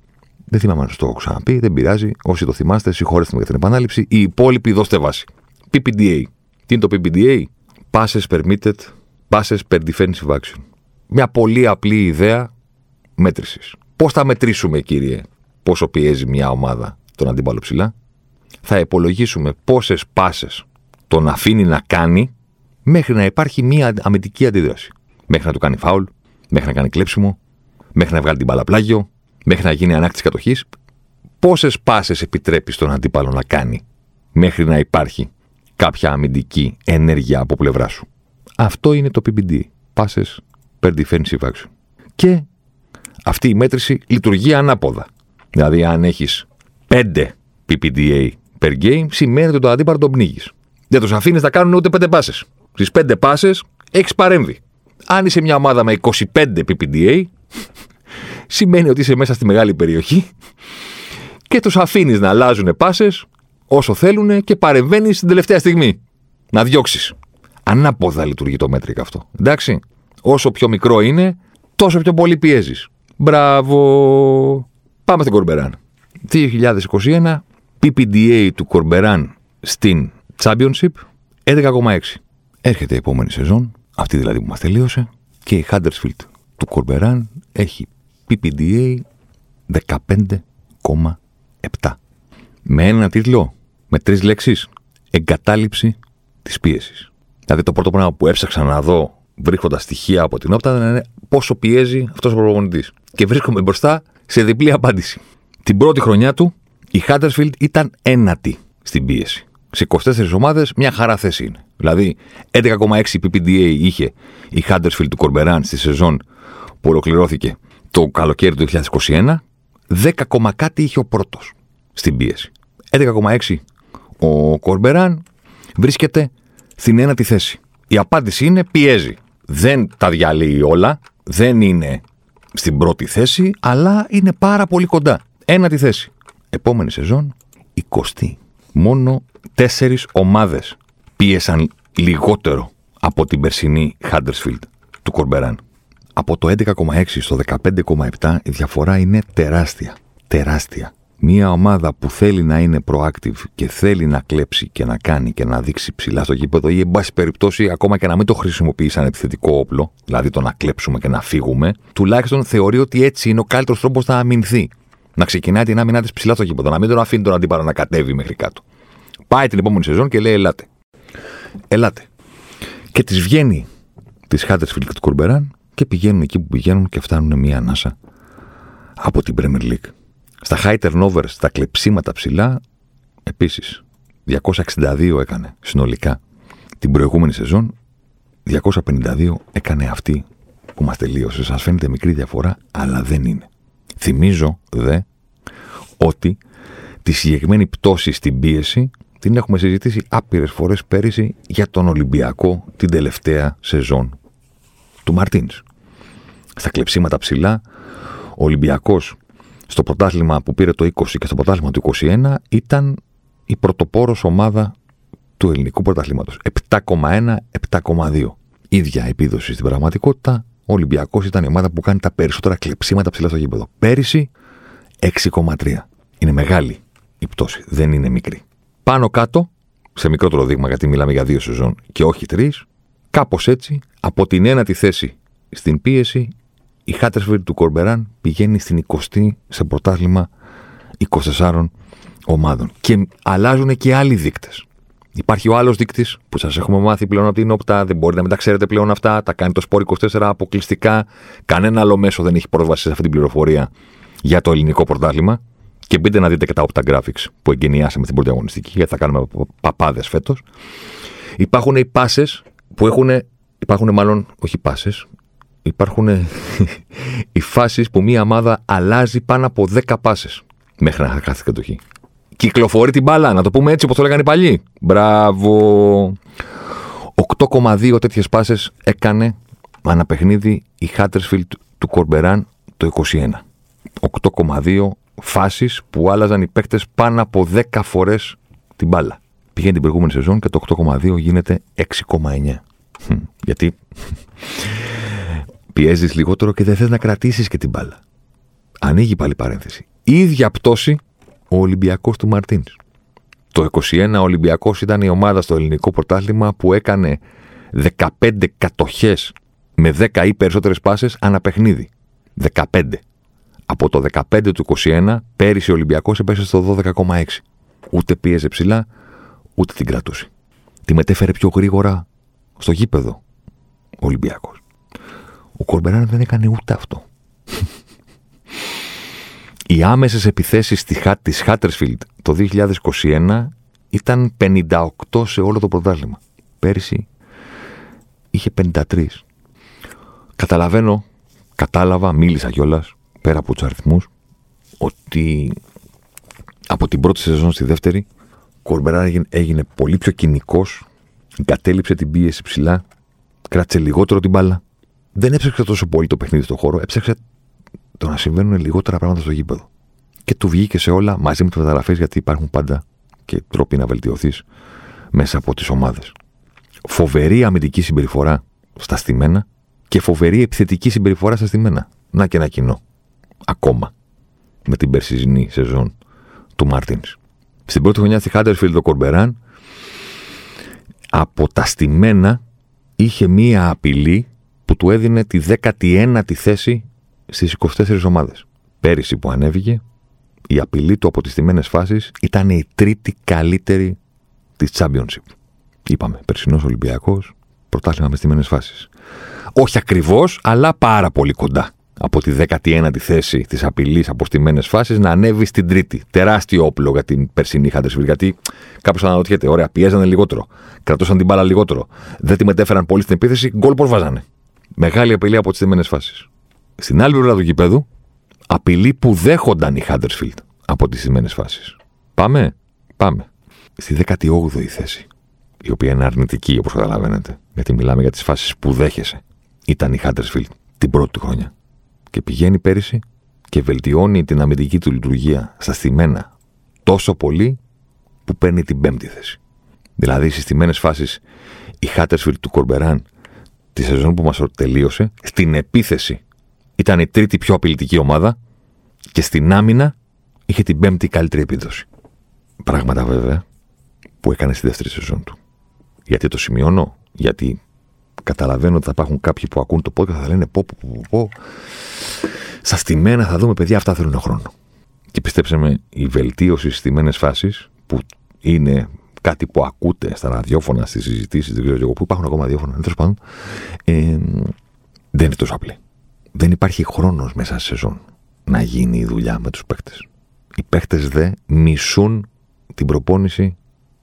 Δεν θυμάμαι αν το έχω ξαναπεί, δεν πειράζει. Όσοι το θυμάστε, συγχωρέστε με για την επανάληψη. Οι υπόλοιποι δώστε βάση. PPDA. Τι είναι το PPDA? Passes permitted, passes per defensive action. Μια πολύ απλή ιδέα μέτρησης. Πώς θα μετρήσουμε, κύριε, πόσο πιέζει μια ομάδα; Τον αντίπαλο ψηλά. Θα υπολογίσουμε πόσες πάσες τον αφήνει να κάνει μέχρι να υπάρχει μια αμυντική αντίδραση. Μέχρι να του κάνει φάουλ, μέχρι να κάνει κλέψιμο, μέχρι να βγάλει την μπάλα πλάγιο, μέχρι να γίνει ανάκτηση κατοχής. Πόσες πάσες επιτρέπει στον αντίπαλο να κάνει μέχρι να υπάρχει κάποια αμυντική ενέργεια από πλευρά σου. Αυτό είναι το PPD. Passes per defensive action. Και αυτή η μέτρηση λειτουργεί ανάποδα. Δηλαδή, αν έχεις 5 PPDA per game, σημαίνει ότι το αντίπαλο τον πνίγεις. Δεν τους αφήνεις να κάνουν ούτε 5 πάσες. Στις 5 πάσες έχεις παρέμβει. Αν είσαι μια ομάδα με 25 PPDA, (laughs) σημαίνει ότι είσαι μέσα στη μεγάλη περιοχή και τους αφήνεις να αλλάζουν πάσες όσο θέλουν και παρεμβαίνεις στην τελευταία στιγμή. Να διώξεις. Ανάποδα λειτουργεί το μέτρικ αυτό. Εντάξει. Όσο πιο μικρό είναι, τόσο πιο πολύ πιέζεις. Μπράβο. Πάμε στην Κορμπεράν. 2021, PPDA του Κορμπεράν στην Championship 11,6. Έρχεται η επόμενη σεζόν, αυτή δηλαδή που μας τελείωσε, και η Huddersfield του Κορμπεράν έχει PPDA 15,7. Με ένα τίτλο, με τρεις λέξεις, εγκατάλειψη της πίεσης. Δηλαδή το πρώτο πράγμα που έψαξα να δω βρίσκοντας στοιχεία από την όπτα είναι πόσο πιέζει αυτός ο προπονητής. Και βρίσκομαι μπροστά σε διπλή απάντηση. Την πρώτη χρονιά του η Huddersfield ήταν ένατη στην πίεση. Σε 24 ομάδες μια χαρά θέση είναι. Δηλαδή 11,6 PPDA είχε η Huddersfield του Κορμπεράν στη σεζόν που ολοκληρώθηκε το καλοκαίρι του 2021. 10, κάτι είχε ο πρώτος στην πίεση. 11,6 ο Κορμπεράν βρίσκεται στην ένατη θέση. Η απάντηση είναι πιέζει. Δεν τα διαλύει όλα, δεν είναι στην πρώτη θέση, αλλά είναι πάρα πολύ κοντά. Ένα τη θέση. Επόμενη σεζόν, 20. Μόνο τέσσερις ομάδες πίεσαν λιγότερο από την περσινή Huddersfield του Κορμπεράν. Από το 11,6 στο 15,7 η διαφορά είναι τεράστια. Τεράστια. Μία ομάδα που θέλει να είναι proactive και θέλει να κλέψει και να κάνει και να δείξει ψηλά στο γήπεδο ή, εν πάση περιπτώσει, ακόμα και να μην το χρησιμοποιεί σαν επιθετικό όπλο, δηλαδή το να κλέψουμε και να φύγουμε, τουλάχιστον θεωρεί ότι έτσι είναι ο καλύτερος τρόπος να αμυνθεί. Να ξεκινάει την άμυνά της ψηλά στο γήπεδο, να μην τον αφήνει τον αντίπαλο να κατέβει μέχρι κάτω. Πάει την επόμενη σεζόν και λέει: Ελάτε. Ελάτε. Και της βγαίνει της Huddersfield και του Κορμπεράν και πηγαίνουν εκεί που πηγαίνουν και φτάνουν μία ανάσα από την Premier League. Στα high turnovers, στα κλεψίματα ψηλά, επίσης 262 έκανε συνολικά την προηγούμενη σεζόν. 252 έκανε αυτή που μας τελείωσε. Σας φαίνεται μικρή διαφορά, αλλά δεν είναι. Θυμίζω, δε, ότι τη συγκεκριμένη πτώση στην πίεση την έχουμε συζητήσει άπειρες φορές πέρυσι για τον Ολυμπιακό την τελευταία σεζόν του Μαρτίνς. Στα κλεψίματα ψηλά, ο Ολυμπιακός στο πρωτάθλημα που πήρε το 20 και στο πρωτάθλημα του 21 ήταν η πρωτοπόρος ομάδα του ελληνικού πρωταθλήματος. 7,1, 7,2. Ίδια επίδοση στην πραγματικότητα. Ο Ολυμπιακός ήταν η ομάδα που κάνει τα περισσότερα κλεψίματα ψηλά στο γήπεδο. Πέρυσι 6,3. Είναι μεγάλη η πτώση, δεν είναι μικρή. Πάνω κάτω, σε μικρότερο δείγμα γιατί μιλάμε για δύο σεζόν και όχι τρεις, κάπως έτσι, από την ένατη θέση στην πίεση, η Χάτερσβιλ του Κορμπεράν πηγαίνει στην 20η σε πρωτάθλημα 24 ομάδων. Και αλλάζουν και άλλοι δείκτες. Υπάρχει ο άλλος δείκτης που σας έχουμε μάθει πλέον από την όπτα, δεν μπορείτε να μην τα ξέρετε πλέον αυτά. Τα κάνει το Σπόρ 24 αποκλειστικά. Κανένα άλλο μέσο δεν έχει πρόσβαση σε αυτή την πληροφορία για το ελληνικό πρωτάθλημα. Και μπείτε να δείτε και τα Opta Graphics που εγκαινιάσαμε την πρώτη αγωνιστική, γιατί θα κάνουμε παπάδες φέτος. Υπάρχουν οι πάσες που έχουν. Υπάρχουν μάλλον, όχι πάσες, υπάρχουν (laughs) οι φάσεις που μία ομάδα αλλάζει πάνω από 10 πάσες μέχρι να χάσει κατοχή. Κυκλοφορεί την μπάλα, να το πούμε έτσι όπως το λέγανε οι παλιοί. Μπράβο. 8,2 τέτοιες πάσες έκανε αναπαιχνίδι η Huddersfield του Κορμπεράν το 21. 8,2 φάσεις που άλλαζαν οι παίκτες πάνω από 10 φορές την μπάλα. Πηγαίνει την προηγούμενη σεζόν και το 8,2 γίνεται 6,9. Γιατί (laughs) πιέζεις λιγότερο και δεν θες να κρατήσεις και την μπάλα. Ανοίγει πάλι παρένθεση. Η ίδια πτώση ο Ολυμπιακός του Μαρτίνς. Το 21 ο Ολυμπιακός ήταν η ομάδα στο ελληνικό πρωτάθλημα που έκανε 15 κατοχές με 10 ή περισσότερες πάσες ανά παιχνίδι. 15. Από το 15 του 21, πέρυσι ο Ολυμπιακός έπεσε στο 12,6. Ούτε πίεζε ψηλά, ούτε την κρατούσε. Τη μετέφερε πιο γρήγορα στο γήπεδο ο Ολυμπιακός. Ο Κορμπεράν δεν έκανε ούτε αυτό. Οι άμεσες επιθέσεις της Χάτερσφιλντ το 2021 ήταν 58 σε όλο το πρωτάθλημα. Πέρυσι είχε 53. Καταλαβαίνω, κατάλαβα, μίλησα κιόλας πέρα από τους αριθμούς, ότι από την πρώτη σεζόν στη δεύτερη, ο Κορμπεράν έγινε, έγινε πολύ πιο κοινικός, εγκατέλειψε την πίεση ψηλά, κράτησε λιγότερο την μπάλα, δεν έψαξε τόσο πολύ το παιχνίδι στον χώρο, έψαξε το να συμβαίνουν λιγότερα πράγματα στο γήπεδο. Και του βγήκε σε όλα μαζί με τις μεταγραφές, γιατί υπάρχουν πάντα και τρόποι να βελτιωθείς μέσα από τις ομάδες. Φοβερή αμυντική συμπεριφορά στα στημένα και φοβερή επιθετική συμπεριφορά στα στημένα. Να και ένα κοινό. Ακόμα. Με την περσιζινή σεζόν του Μάρτινς. Στην πρώτη χρονιά στη Χάντερφιλντ ο Κορμπεράν από τα στημένα είχε μία απειλή που του έδινε τη 19η θέση στις 24 ομάδες. Πέρυσι που ανέβηκε, η απειλή του από τι τιμένε φάσεις ήταν η τρίτη καλύτερη της Championship. Είπαμε, περσινός Ολυμπιακός, πρωτάθλημα με τιμένε φάσεις. Όχι ακριβώς, αλλά πάρα πολύ κοντά. Από τη 19η θέση της απειλής από στιμένε φάσεις να ανέβει στην τρίτη. Τεράστιο όπλο για την περσινή Χάντερσβιλ. Γιατί κάποιος αναρωτιέται, ωραία, πιέζανε λιγότερο, κρατούσαν την μπάλα λιγότερο, δεν τη μετέφεραν πολύ στην επίθεση, γκολ πώς βάζανε. Μεγάλη απειλή από τις τιμένες φάσεις. Στην άλλη πλευρά του γηπέδου, απειλή που δέχονταν οι Χάντερσφιλτ από τις τιμένε φάσεις. Πάμε, πάμε. Στη 18η θέση. η οποία είναι αρνητική όπως καταλαβαίνετε, γιατί μιλάμε για τις φάσεις που δέχεσαι, ήταν η Χάντερσφιλτ την πρώτη χρονιά. Και πηγαίνει πέρυσι και βελτιώνει την αμυντική του λειτουργία στα στημένα τόσο πολύ που παίρνει την πέμπτη θέση. Δηλαδή στις στιμένε φάσεις η Χάτερσφιλτ του Κορμπεράν τη σεζόν που μας τελείωσε, στην επίθεση ήταν η τρίτη πιο απειλητική ομάδα και στην άμυνα είχε την πέμπτη καλύτερη επίδοση. Πράγματα βέβαια που έκανε στη δεύτερη σεζόν του. Γιατί το σημειώνω, γιατί καταλαβαίνω ότι θα υπάρχουν κάποιοι που ακούν το podcast και θα λένε πω, πω, πω, πω. Στα στημένα θα δούμε παιδιά αυτά θέλουν χρόνο. Και πιστέψτε με, η βελτίωση στις στιμένε φάσεις που είναι κάτι που ακούτε στα ραδιόφωνα, στις συζητήσεις, δεν ξέρω εγώ που υπάρχουν ακόμα ραδιόφωνα, τέλος πάντων, ε, δεν είναι τόσο απλή. Δεν υπάρχει χρόνος μέσα σε σεζόν να γίνει η δουλειά με τους παίκτες. Οι παίκτες δε μισούν την προπόνηση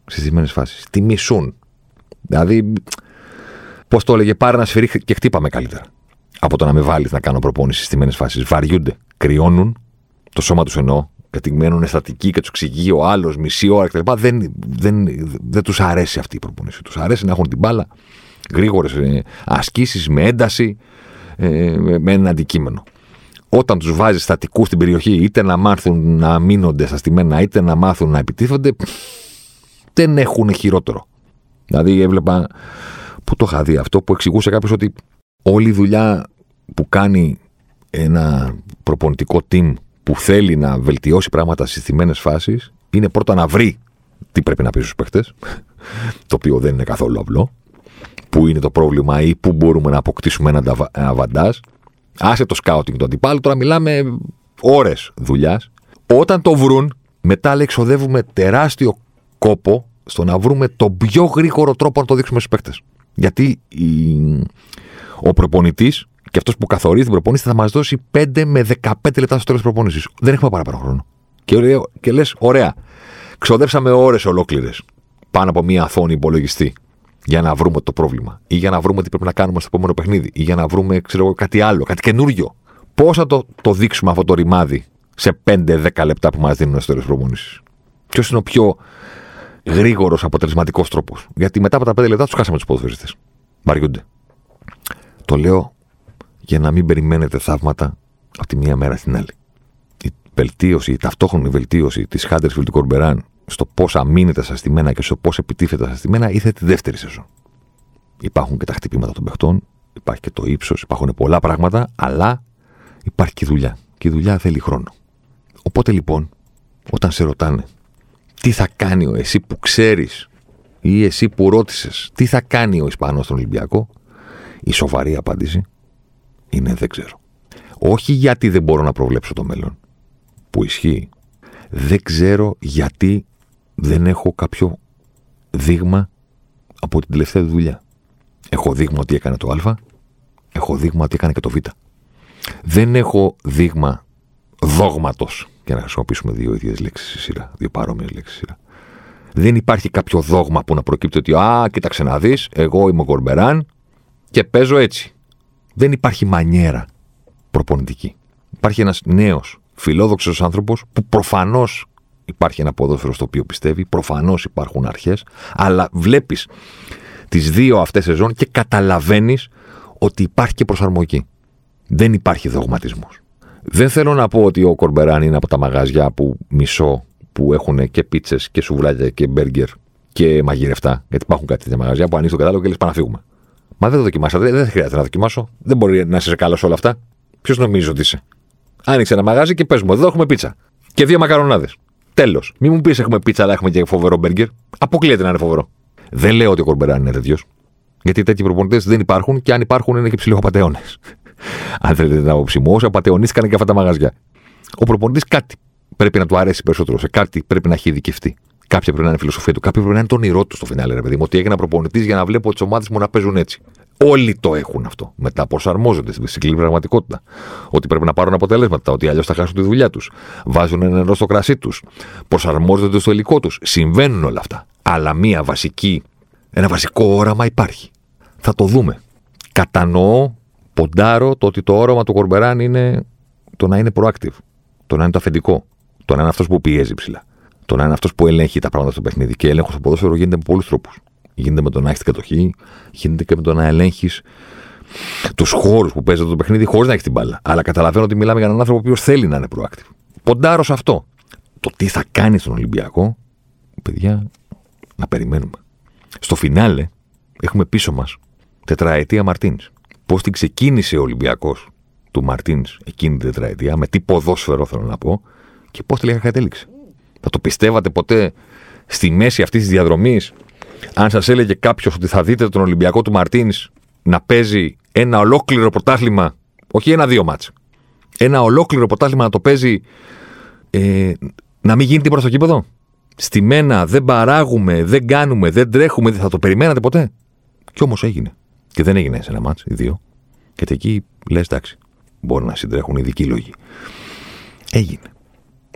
στις ζητημένε φάσεις. Τη μισούν. Δηλαδή, πώς το έλεγε, πάρε ένα σφυρί και χτύπαμε καλύτερα. Από το να με βάλεις να κάνω προπόνηση στις στιμένε φάσεις. Βαριούνται, κρυώνουν, το σώμα τους εννοώ, γιατί μένουν στατικοί και τους εξηγεί ο άλλος μισή ώρα κτλ. Δεν, δεν, δεν τους αρέσει αυτή η προπόνηση. Τους αρέσει να έχουν την μπάλα, γρήγορες ασκήσεις, με ένταση, ε, με ένα αντικείμενο. Όταν τους βάζεις στατικούς στην περιοχή, είτε να μάθουν να μείνονται στα στημένα, είτε να μάθουν να επιτίθονται, δεν έχουν χειρότερο. Δηλαδή, έβλεπα που το είχα δει αυτό που εξηγούσε κάποιος ότι όλη η δουλειά που κάνει ένα προπονητικό team που θέλει να βελτιώσει πράγματα στις θυμμένε φάσεις είναι πρώτα να βρει τι πρέπει να πει στους παίχτε, το οποίο δεν είναι καθόλου απλό, που είναι το πρόβλημα ή πού μπορούμε να αποκτήσουμε ένα αβαντάζ. Άσε το σκάουτινγκ του αντιπάλου, τώρα μιλάμε ώρες δουλειάς. Όταν το βρουν, μετά λέει εξοδεύουμε τεράστιο κόπο στο να βρούμε τον πιο γρήγορο τρόπο να το δείξουμε στους παίχτε. Γιατί η... ο προπονητής και αυτός που καθορίζει την προπόνηση θα μας δώσει 5 με 15 λεπτά στο τέλος της προπόνησης. Δεν έχουμε παραπάνω χρόνο. Και, και λες, ωραία. Ξοδέψαμε ώρες ολόκληρες πάνω από μία αθώνη υπολογιστή για να βρούμε το πρόβλημα ή για να βρούμε τι πρέπει να κάνουμε στο επόμενο παιχνίδι ή για να βρούμε ξέρω, κάτι άλλο, κάτι καινούριο. Πώς θα το, το δείξουμε αυτό το ρημάδι σε 5-10 λεπτά που μας δίνουν στο τέλο τη προπόνηση. Ποιος είναι ο πιο γρήγορος αποτελεσματικός τρόπος; Γιατί μετά από τα 5 λεπτά τους χάσαμε τους ποδοσφαιριστές. Βαριούνται. Το λέω για να μην περιμένετε θαύματα από τη μία μέρα στην άλλη. Η βελτίωση, η ταυτόχρονη βελτίωση της Χάντερσφιλ του Κορμπεράν στο πώ αμήνεται στα στημένα και στο πώς επιτίθεται στα στημένα ήρθε τη δεύτερη σεζόν. Υπάρχουν και τα χτυπήματα των παιχτών, υπάρχει και το ύψος, υπάρχουν πολλά πράγματα, αλλά υπάρχει και η δουλειά. Και η δουλειά θέλει χρόνο. Οπότε λοιπόν, όταν σε ρωτάνε τι θα κάνει ο εσύ που ξέρεις ή εσύ που ρώτησες τι θα κάνει ο Ισπανός στον Ολυμπιακό, η σοβαρή απάντηση είναι δεν ξέρω. Όχι γιατί δεν μπορώ να προβλέψω το μέλλον, που ισχύει. Δεν ξέρω γιατί δεν έχω κάποιο δείγμα από την τελευταία δουλειά. Έχω δείγμα ότι έκανε το Α, έχω δείγμα ότι έκανε και το Β. Δεν έχω δείγμα δόγματος, για να χρησιμοποιήσουμε δύο ίδιες λέξεις στη σειρά, δύο παρόμοιες λέξεις στη σειρά. Δεν υπάρχει κάποιο δόγμα που να προκύπτει ότι, Α, κοίταξε να δεις, εγώ είμαι ο Κορμπεράν και παίζω έτσι δεν υπάρχει μανιέρα προπονητική. Υπάρχει ένας νέος φιλόδοξος άνθρωπος που προφανώς υπάρχει ένα ποδόσφαιρο στο οποίο πιστεύει, προφανώς υπάρχουν αρχές, αλλά βλέπεις τις δύο αυτές σεζόν και καταλαβαίνεις ότι υπάρχει και προσαρμογή. Δεν υπάρχει δογματισμός. Δεν θέλω να πω ότι ο Κορμπεράν είναι από τα μαγαζιά που μισώ που έχουν και πίτσες και σουβλάκια και μπέργκερ και μαγειρευτά. Γιατί υπάρχουν κάτι τέτοια μαγαζιά που ανοίγεις το κατάλογο και λες πάμε να φύγουμε. Μα δεν το δοκιμάσατε, δεν χρειάζεται να δοκιμάσω. Δεν μπορεί να είσαι καλός όλα αυτά. Ποιος νομίζει ότι είσαι; Άνοιξε ένα μαγάζι και πες μου, εδώ έχουμε πίτσα. Και δύο μακαρονάδες. Τέλος. Μην μου πεις έχουμε πίτσα, αλλά έχουμε και φοβερό μπέργκερ. Αποκλείεται να είναι φοβερό. Δεν λέω ότι ο Κορμπεράν είναι τέτοιος. Γιατί τέτοιοι προπονητές δεν υπάρχουν και αν υπάρχουν είναι και ψηλοαπαταιώνε. (laughs) αν θέλετε την άποψή μου, όσοι απαταιωνίστηκαν και αυτά τα μαγαζιά. Ο προπονητής κάτι πρέπει να του αρέσει περισσότερο. Σε κάτι πρέπει να έχει ειδικευτεί. Κάποια πρέπει να είναι η φιλοσοφία του, κάποια πρέπει να είναι το όνειρό του στο φινάλε, ρε παιδί μου. Ότι έγινα προπονητής για να βλέπω τις ομάδες μου να παίζουν έτσι. Όλοι το έχουν αυτό. Μετά προσαρμόζονται στην σκληρή πραγματικότητα. Ότι πρέπει να πάρουν αποτελέσματα, ότι αλλιώς θα χάσουν τη δουλειά τους. Βάζουν ένα νερό στο κρασί τους. Προσαρμόζονται στο υλικό τους. Συμβαίνουν όλα αυτά. Αλλά μία βασική, ένα βασικό όραμα υπάρχει. Θα το δούμε. Κατανοώ, ποντάρω το ότι το όραμα του Κορμπεράν είναι το να είναι proactive. Το να είναι το αφεντικό. Το να είναι αυτός που πιέζει ψηλά. Το να είναι αυτός που ελέγχει τα πράγματα στο παιχνίδι. Και έλεγχος στο ποδόσφαιρο γίνεται με πολλούς τρόπους. Γίνεται με το να έχεις την κατοχή, γίνεται και με το να ελέγχεις τους χώρους που παίζεται το παιχνίδι χωρίς να έχεις την μπάλα. Αλλά καταλαβαίνω ότι μιλάμε για έναν άνθρωπο ο οποίος θέλει να είναι proactive. Ποντάρω σε αυτό. Το τι θα κάνει στον Ολυμπιακό, παιδιά, να περιμένουμε. Στο φινάλε έχουμε πίσω μας τετραετία Μαρτίνς. Πώς την ξεκίνησε ο Ολυμπιακός του Μαρτίνς εκείνη την τετραετία, με τι ποδόσφαιρο θέλω να πω, και πώς τελικά κατέληξε. Θα το πιστεύατε ποτέ στη μέση αυτής της διαδρομής, αν σας έλεγε κάποιος ότι θα δείτε τον Ολυμπιακό του Μαρτίνς να παίζει ένα ολόκληρο πρωτάθλημα, όχι ένα-δύο μάτς, ένα ολόκληρο πρωτάθλημα να το παίζει ε, να μην γίνει τίποτα στο κήπεδο; Στη μένα δεν παράγουμε, δεν κάνουμε, δεν τρέχουμε, δεν θα το περιμένατε ποτέ; Κι όμως έγινε. Και δεν έγινε σε ένα μάτς, οι δύο. Γιατί εκεί λες, εντάξει, μπορεί να συντρέχουν ειδικοί λόγοι. Έγινε.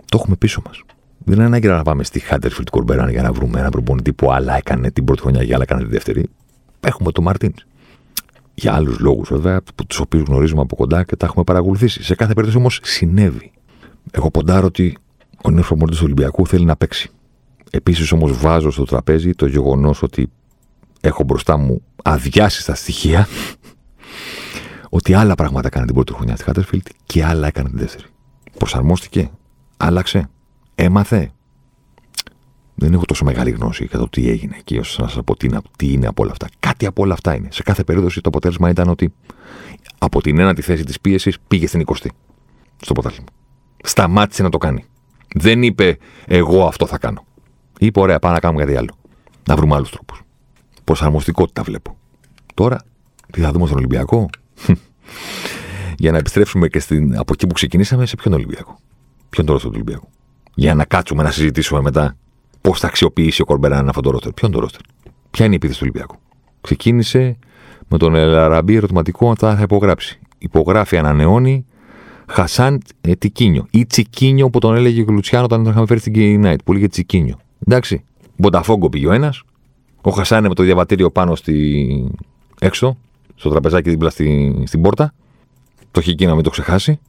Το έχουμε πίσω μας. Δεν είναι ανάγκη να πάμε στη Χάντερφιλτ Κορμπεράν για να βρούμε ένα προπονητή που άλλα έκανε την πρώτη χρονιά και άλλα έκανε τη δεύτερη. Έχουμε τον Μαρτίν. Για άλλους λόγους βέβαια, τους οποίους γνωρίζουμε από κοντά και τα έχουμε παρακολουθήσει. Σε κάθε περίπτωση όμως συνέβη. Εγώ ποντάρω ότι ο νέος προπονητής του Ολυμπιακού θέλει να παίξει. Επίσης όμως βάζω στο τραπέζι το γεγονός ότι έχω μπροστά μου αδειάσεις στοιχεία (laughs) ότι άλλα πράγματα έκανε την πρώτη χρονιά στη Χάτερφιλτ και άλλα έκανε την δεύτερη. Προσαρμόστηκε, άλλαξε, έμαθε. Δεν έχω τόσο μεγάλη γνώση για το τι έγινε εκεί, ώστε να σας πω τι είναι, τι είναι από όλα αυτά. Κάτι από όλα αυτά είναι. Σε κάθε περίπτωση το αποτέλεσμα ήταν ότι από την ένατη θέση της πίεσης πήγε στην 20 στο ποτάλιμο. Σταμάτησε να το κάνει. Δεν είπε εγώ αυτό θα κάνω. Είπε ωραία, πάμε να κάνουμε κάτι άλλο. Να βρούμε άλλους τρόπους. Προσαρμοστικότητα βλέπω. Τώρα, τι θα δούμε στον Ολυμπιακό; (laughs) Για να επιστρέψουμε και στην, από εκεί που ξεκινήσαμε, σε ποιον Ολυμπιακό; Ποιον τώρα στον Ολυμπιακό; Για να κάτσουμε να συζητήσουμε μετά πώς θα αξιοποιήσει ο Κορμπεράν αυτό το ρόστερ. Ποιον το ρόστερ; Ποια είναι η επίθεση του Ολυμπιακού; Ξεκίνησε με τον Ελαραμπή ερωτηματικό αν θα υπογράψει. Υπογράφει, ανανεώνει Χασάν ε, Τικίνιο. Ή Τσικίνιο που τον έλεγε ο Λουτσιάνο όταν τον είχαμε φέρει στην United. Που λέγε Τσικίνιο. Εντάξει. Μπονταφόγκο πήγε ο ένας. Ο Χασάν με το διαβατήριο πάνω στη... έξω, στο τραπεζάκι δίπλα στη... στην πόρτα. Το έχει εκεί να μην το ξεχάσει.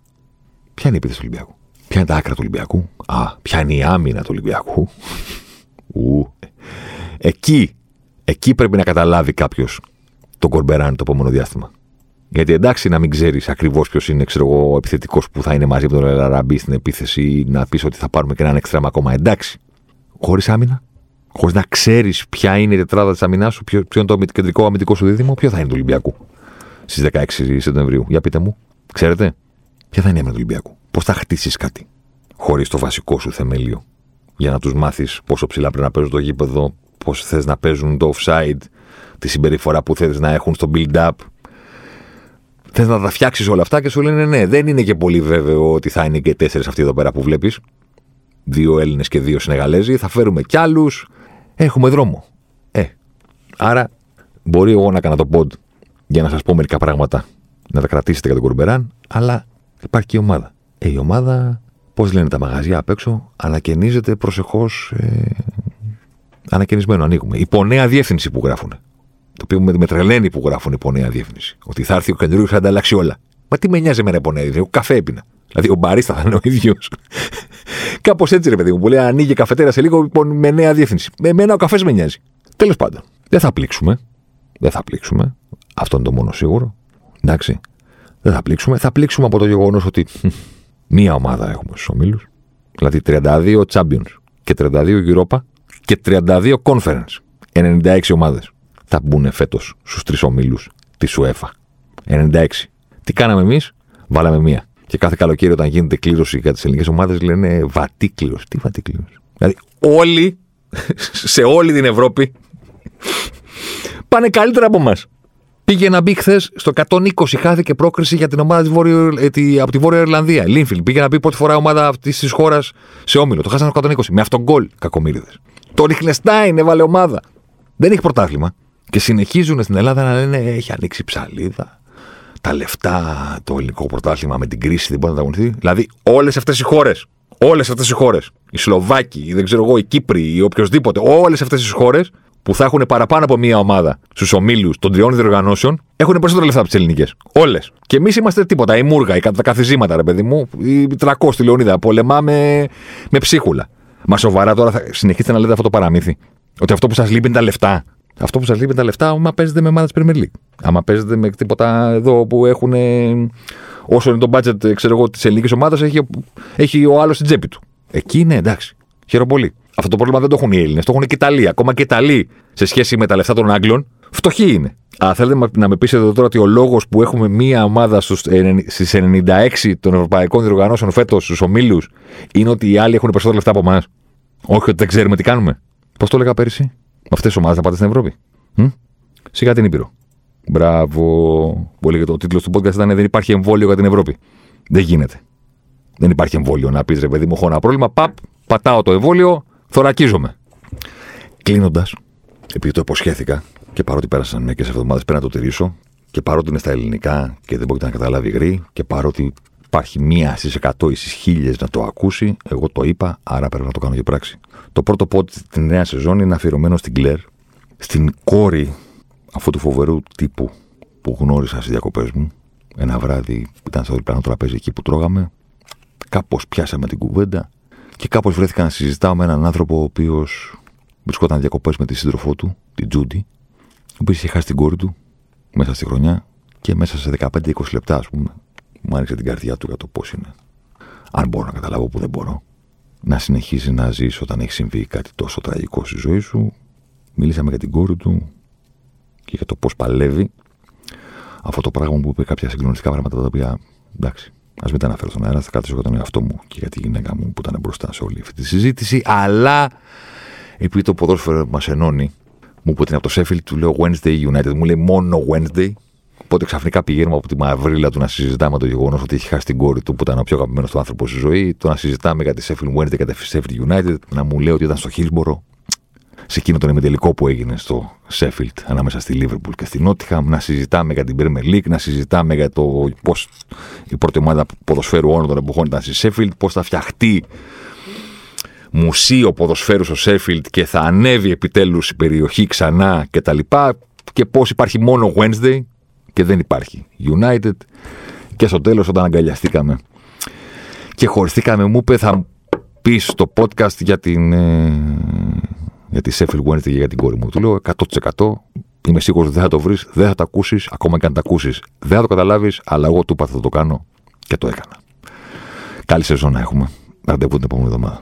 Ποια είναι η επίθεση του Ολυμπιακού; Ποια είναι τα άκρα του Ολυμπιακού; Α, ποια είναι η άμυνα του Ολυμπιακού; Ου. Εκεί, εκεί πρέπει να καταλάβει κάποιος τον Κορμπεράν το επόμενο διάστημα. Γιατί εντάξει να μην ξέρεις ακριβώς ποιος είναι ξέρω εγώ, ο επιθετικός που θα είναι μαζί με τον Ελαραμπή στην επίθεση ή να πεις ότι θα πάρουμε και έναν εξτρέμα ακόμα. Εντάξει. Χωρίς άμυνα; Χωρίς να ξέρεις ποια είναι η τετράδα της αμυνάς σου, ποιο, ποιο είναι το κεντρικό αμυντικό σου δίδυμο, ποιο θα είναι του Ολυμπιακού; Στις 16 Σεπτεμβρίου. Για πείτε μου, ξέρετε, ποια θα είναι η άμυνα του Ολυμπιακού; Πώς θα χτίσεις κάτι χωρίς το βασικό σου θεμέλιο; Για να τους μάθεις πόσο ψηλά πρέπει να παίζουν το γήπεδο, πώς θες να παίζουν το offside, τη συμπεριφορά που θες να έχουν στο build-up, Θες να τα φτιάξεις όλα αυτά και σου λένε ναι, δεν είναι και πολύ βέβαιο ότι θα είναι και τέσσερις αυτοί εδώ πέρα που βλέπεις. Δύο Έλληνες και δύο Συνεγαλέζοι. Θα φέρουμε κι άλλους. Έχουμε δρόμο. Ε. Άρα μπορεί εγώ να κάνω το pod για να σας πω μερικά πράγματα να τα κρατήσετε για τον Κορμπεράν, αλλά υπάρχει και η ομάδα. Ε, η ομάδα, πώς λένε τα μαγαζιά απ' έξω, ανακαινίζεται προσεχώς. Ε, ανακαινισμένο ανοίγουμε. Υπό νέα διεύθυνση που γράφουν. Το οποίο με τρελαίνει που γράφουν υπό νέα διεύθυνση. Ότι θα έρθει ο καινούριο και θα ανταλλάξει όλα. Μα τι με νοιάζει εμένα υπό νέα διεύθυνση. Ο καφέ έπεινα. Δηλαδή ο μπαρίστα θα είναι ο ίδιος. (laughs) Κάπως έτσι ρε παιδί μου. Που λέει ανοίγει καφετέρα σε λίγο λοιπόν, με νέα διεύθυνση. Με εμένα ο καφές με νοιάζει. Τέλος πάντων. Δεν θα πλήξουμε. Δεν θα πλήξουμε. Αυτό είναι το μόνο σίγουρο. Εντάξει. Δεν θα πλήξουμε. Θα πλήξουμε από το γεγονός ότι μία ομάδα έχουμε στους ομίλους. Δηλαδή 32 Champions και 32 Europa και 32 Conference. 96 ομάδες θα μπουν φέτος στους τρεις ομίλους της UEFA. 96. Τι κάναμε εμείς, βάλαμε μία. Και κάθε καλοκαίρι όταν γίνεται κλήρωση για τις ελληνικές ομάδες λένε βατή κλήρωση. Τι βατή κλήρωση. Δηλαδή όλοι (laughs) σε όλη την Ευρώπη πάνε καλύτερα από εμάς. Πήγε να μπει χθες στο 120 χάθηκε πρόκριση για την ομάδα της Βόρειο, ε, από τη Βόρεια Ιρλανδία. Λίνφιλ. Πήγε να μπει πρώτη φορά ομάδα αυτής της χώρας σε όμιλο. Το χάσανε 120 με αυτόν γκολ. Κακομίριδε. Το Ριχνεστάιν έβαλε ομάδα. Δεν έχει πρωτάθλημα. Και συνεχίζουν στην Ελλάδα να λένε έχει ανοίξει ψαλίδα. Τα λεφτά, το ελληνικό πρωτάθλημα με την κρίση δεν μπορεί να ανταγωνιστεί. Δηλαδή όλες αυτές οι χώρες, όλες αυτές οι χώρες, οι Σλοβάκοι, δεν ξέρω εγώ, οι Κύπροι, ή οποιοδήποτε, όλες αυτές τι χώρες που θα έχουν παραπάνω από μία ομάδα στους ομίλους των τριών διοργανώσεων έχουν περισσότερα λεφτά από τις ελληνικές. Όλες. Και εμείς είμαστε τίποτα. Η Μούργα, η, τα καθιζήματα, ρε παιδί μου, η Τρακό στη Λεωνίδα. Πολεμάμε με ψίχουλα. Μα σοβαρά τώρα θα συνεχίσετε να λέτε αυτό το παραμύθι. Ότι αυτό που σας λείπει είναι τα λεφτά. Αυτό που σας λείπει τα λεφτά, άμα παίζετε με ομάδα Premier League. Άμα παίζετε με τίποτα εδώ που έχουν. Όσο είναι το budget, ξέρω εγώ, της ελληνικής ομάδας, έχει, έχει ο άλλος στην τσέπη του. Εκεί είναι εντάξει. Χαίρομαι πολύ. Αυτό το πρόβλημα δεν το έχουν οι Έλληνες, το έχουν και οι Ιταλοί. Ακόμα και οι Ιταλοί σε σχέση με τα λεφτά των Άγγλων, φτωχοί είναι. Αλλά θέλετε να με πείσετε τώρα ότι ο λόγος που έχουμε μία ομάδα στις 96 των ευρωπαϊκών διοργανώσεων φέτος στους ομίλους είναι ότι οι άλλοι έχουν περισσότερα λεφτά από εμάς. Όχι ότι δεν ξέρουμε τι κάνουμε. Πώς το έλεγα πέρυσι, με αυτές τι ομάδες να πάτε στην Ευρώπη. Μ; Σιγά την Ήπειρο. Μπράβο. Που έλεγε το τίτλος του podcast ήταν Δεν υπάρχει εμβόλιο για την Ευρώπη. Δεν γίνεται. Δεν υπάρχει εμβόλιο να πεις ρε παιδί μου, έχω ένα πρόβλημα. Παπ, πατάω το εμβόλιο, θωρακίζομαι. Κλείνοντας, επειδή το υποσχέθηκα και παρότι πέρασαν μερικές εβδομάδες πρέπει να το τηρήσω και παρότι είναι στα ελληνικά και δεν μπορεί να καταλάβει γρή και παρότι υπάρχει μία στις 100 ή στις χίλιες να το ακούσει, εγώ το είπα, άρα πρέπει να το κάνω για πράξη. Το πρώτο πόντ τη νέα σεζόν είναι αφιερωμένο στην Κλέρ, στην κόρη αυτού του φοβερού τύπου που γνώρισα στις διακοπές μου. Ένα βράδυ ήταν στο διπλανό τραπέζι εκεί που τρώγαμε. Κάπως πιάσαμε την κουβέντα και κάπως βρέθηκα να συζητάω με έναν άνθρωπο ο οποίος βρισκόταν διακοπές με τη σύντροφό του, την Τζούντι, ο οποίο είχε χάσει την κόρη του μέσα στη χρονιά και μέσα σε 15-20 λεπτά, ας πούμε, μου άνοιξε την καρδιά του για το πώς είναι. Αν μπορώ να καταλάβω που δεν μπορώ. Να συνεχίζει να ζεις όταν έχει συμβεί κάτι τόσο τραγικό στη ζωή σου. Μίλησαμε για την κόρη του και για το πώς παλεύει. Αυτό το πράγμα που είπε κάποια συγκλονιστικά πράγματα τα οποία εντάξει, Α μην τα αναφέρω στον αέρα, θα κάτσω για τον εαυτό μου και για τη γυναίκα μου που ήταν μπροστά σε όλη αυτή τη συζήτηση. Αλλά επειδή το ποδόσφαιρο μας ενώνει, μου είπε την από το Sheffield, του λέω Wednesday United. Μου λέει μόνο Wednesday. Οπότε ξαφνικά πηγαίνουμε από τη μαυρίλα του να συζητάμε το γεγονός ότι έχει χάσει την κόρη του που ήταν ο πιο αγαπημένος του άνθρωπος στη ζωή, το να συζητάμε για τη Sheffield Wednesday και τη Sheffield United, να μου λέει ότι ήταν στο Hillsborough, σε εκείνο τον ημιτελικό που έγινε στο Sheffield ανάμεσα στη Liverpool και στη Νότιχαμ, να συζητάμε για την Premier League, να συζητάμε για το πώς η πρώτη ομάδα ποδοσφαίρου όλων των εποχών ήταν στη Sheffield, πώς θα φτιαχτεί μουσείο ποδοσφαίρου στο Σέφιλτ και θα ανέβει επιτέλους η περιοχή ξανά και τα λοιπά και πώς υπάρχει μόνο Wednesday και δεν υπάρχει United. Και στο τέλος όταν αγκαλιαστήκαμε και χωριστήκαμε μου είπε θα πεις στο podcast για την ε, για τη Sheffield Wednesday και για την κόρη μου του λέω 100% Είμαι σίγουρος ότι δεν θα το βρεις, δεν θα το ακούσεις, ακόμα και αν το ακούσεις, δεν θα το καταλάβεις, αλλά εγώ του είπα θα το κάνω και το έκανα. Καλή σεζόν να έχουμε. Ραντεβού την επόμενη εβδομάδα.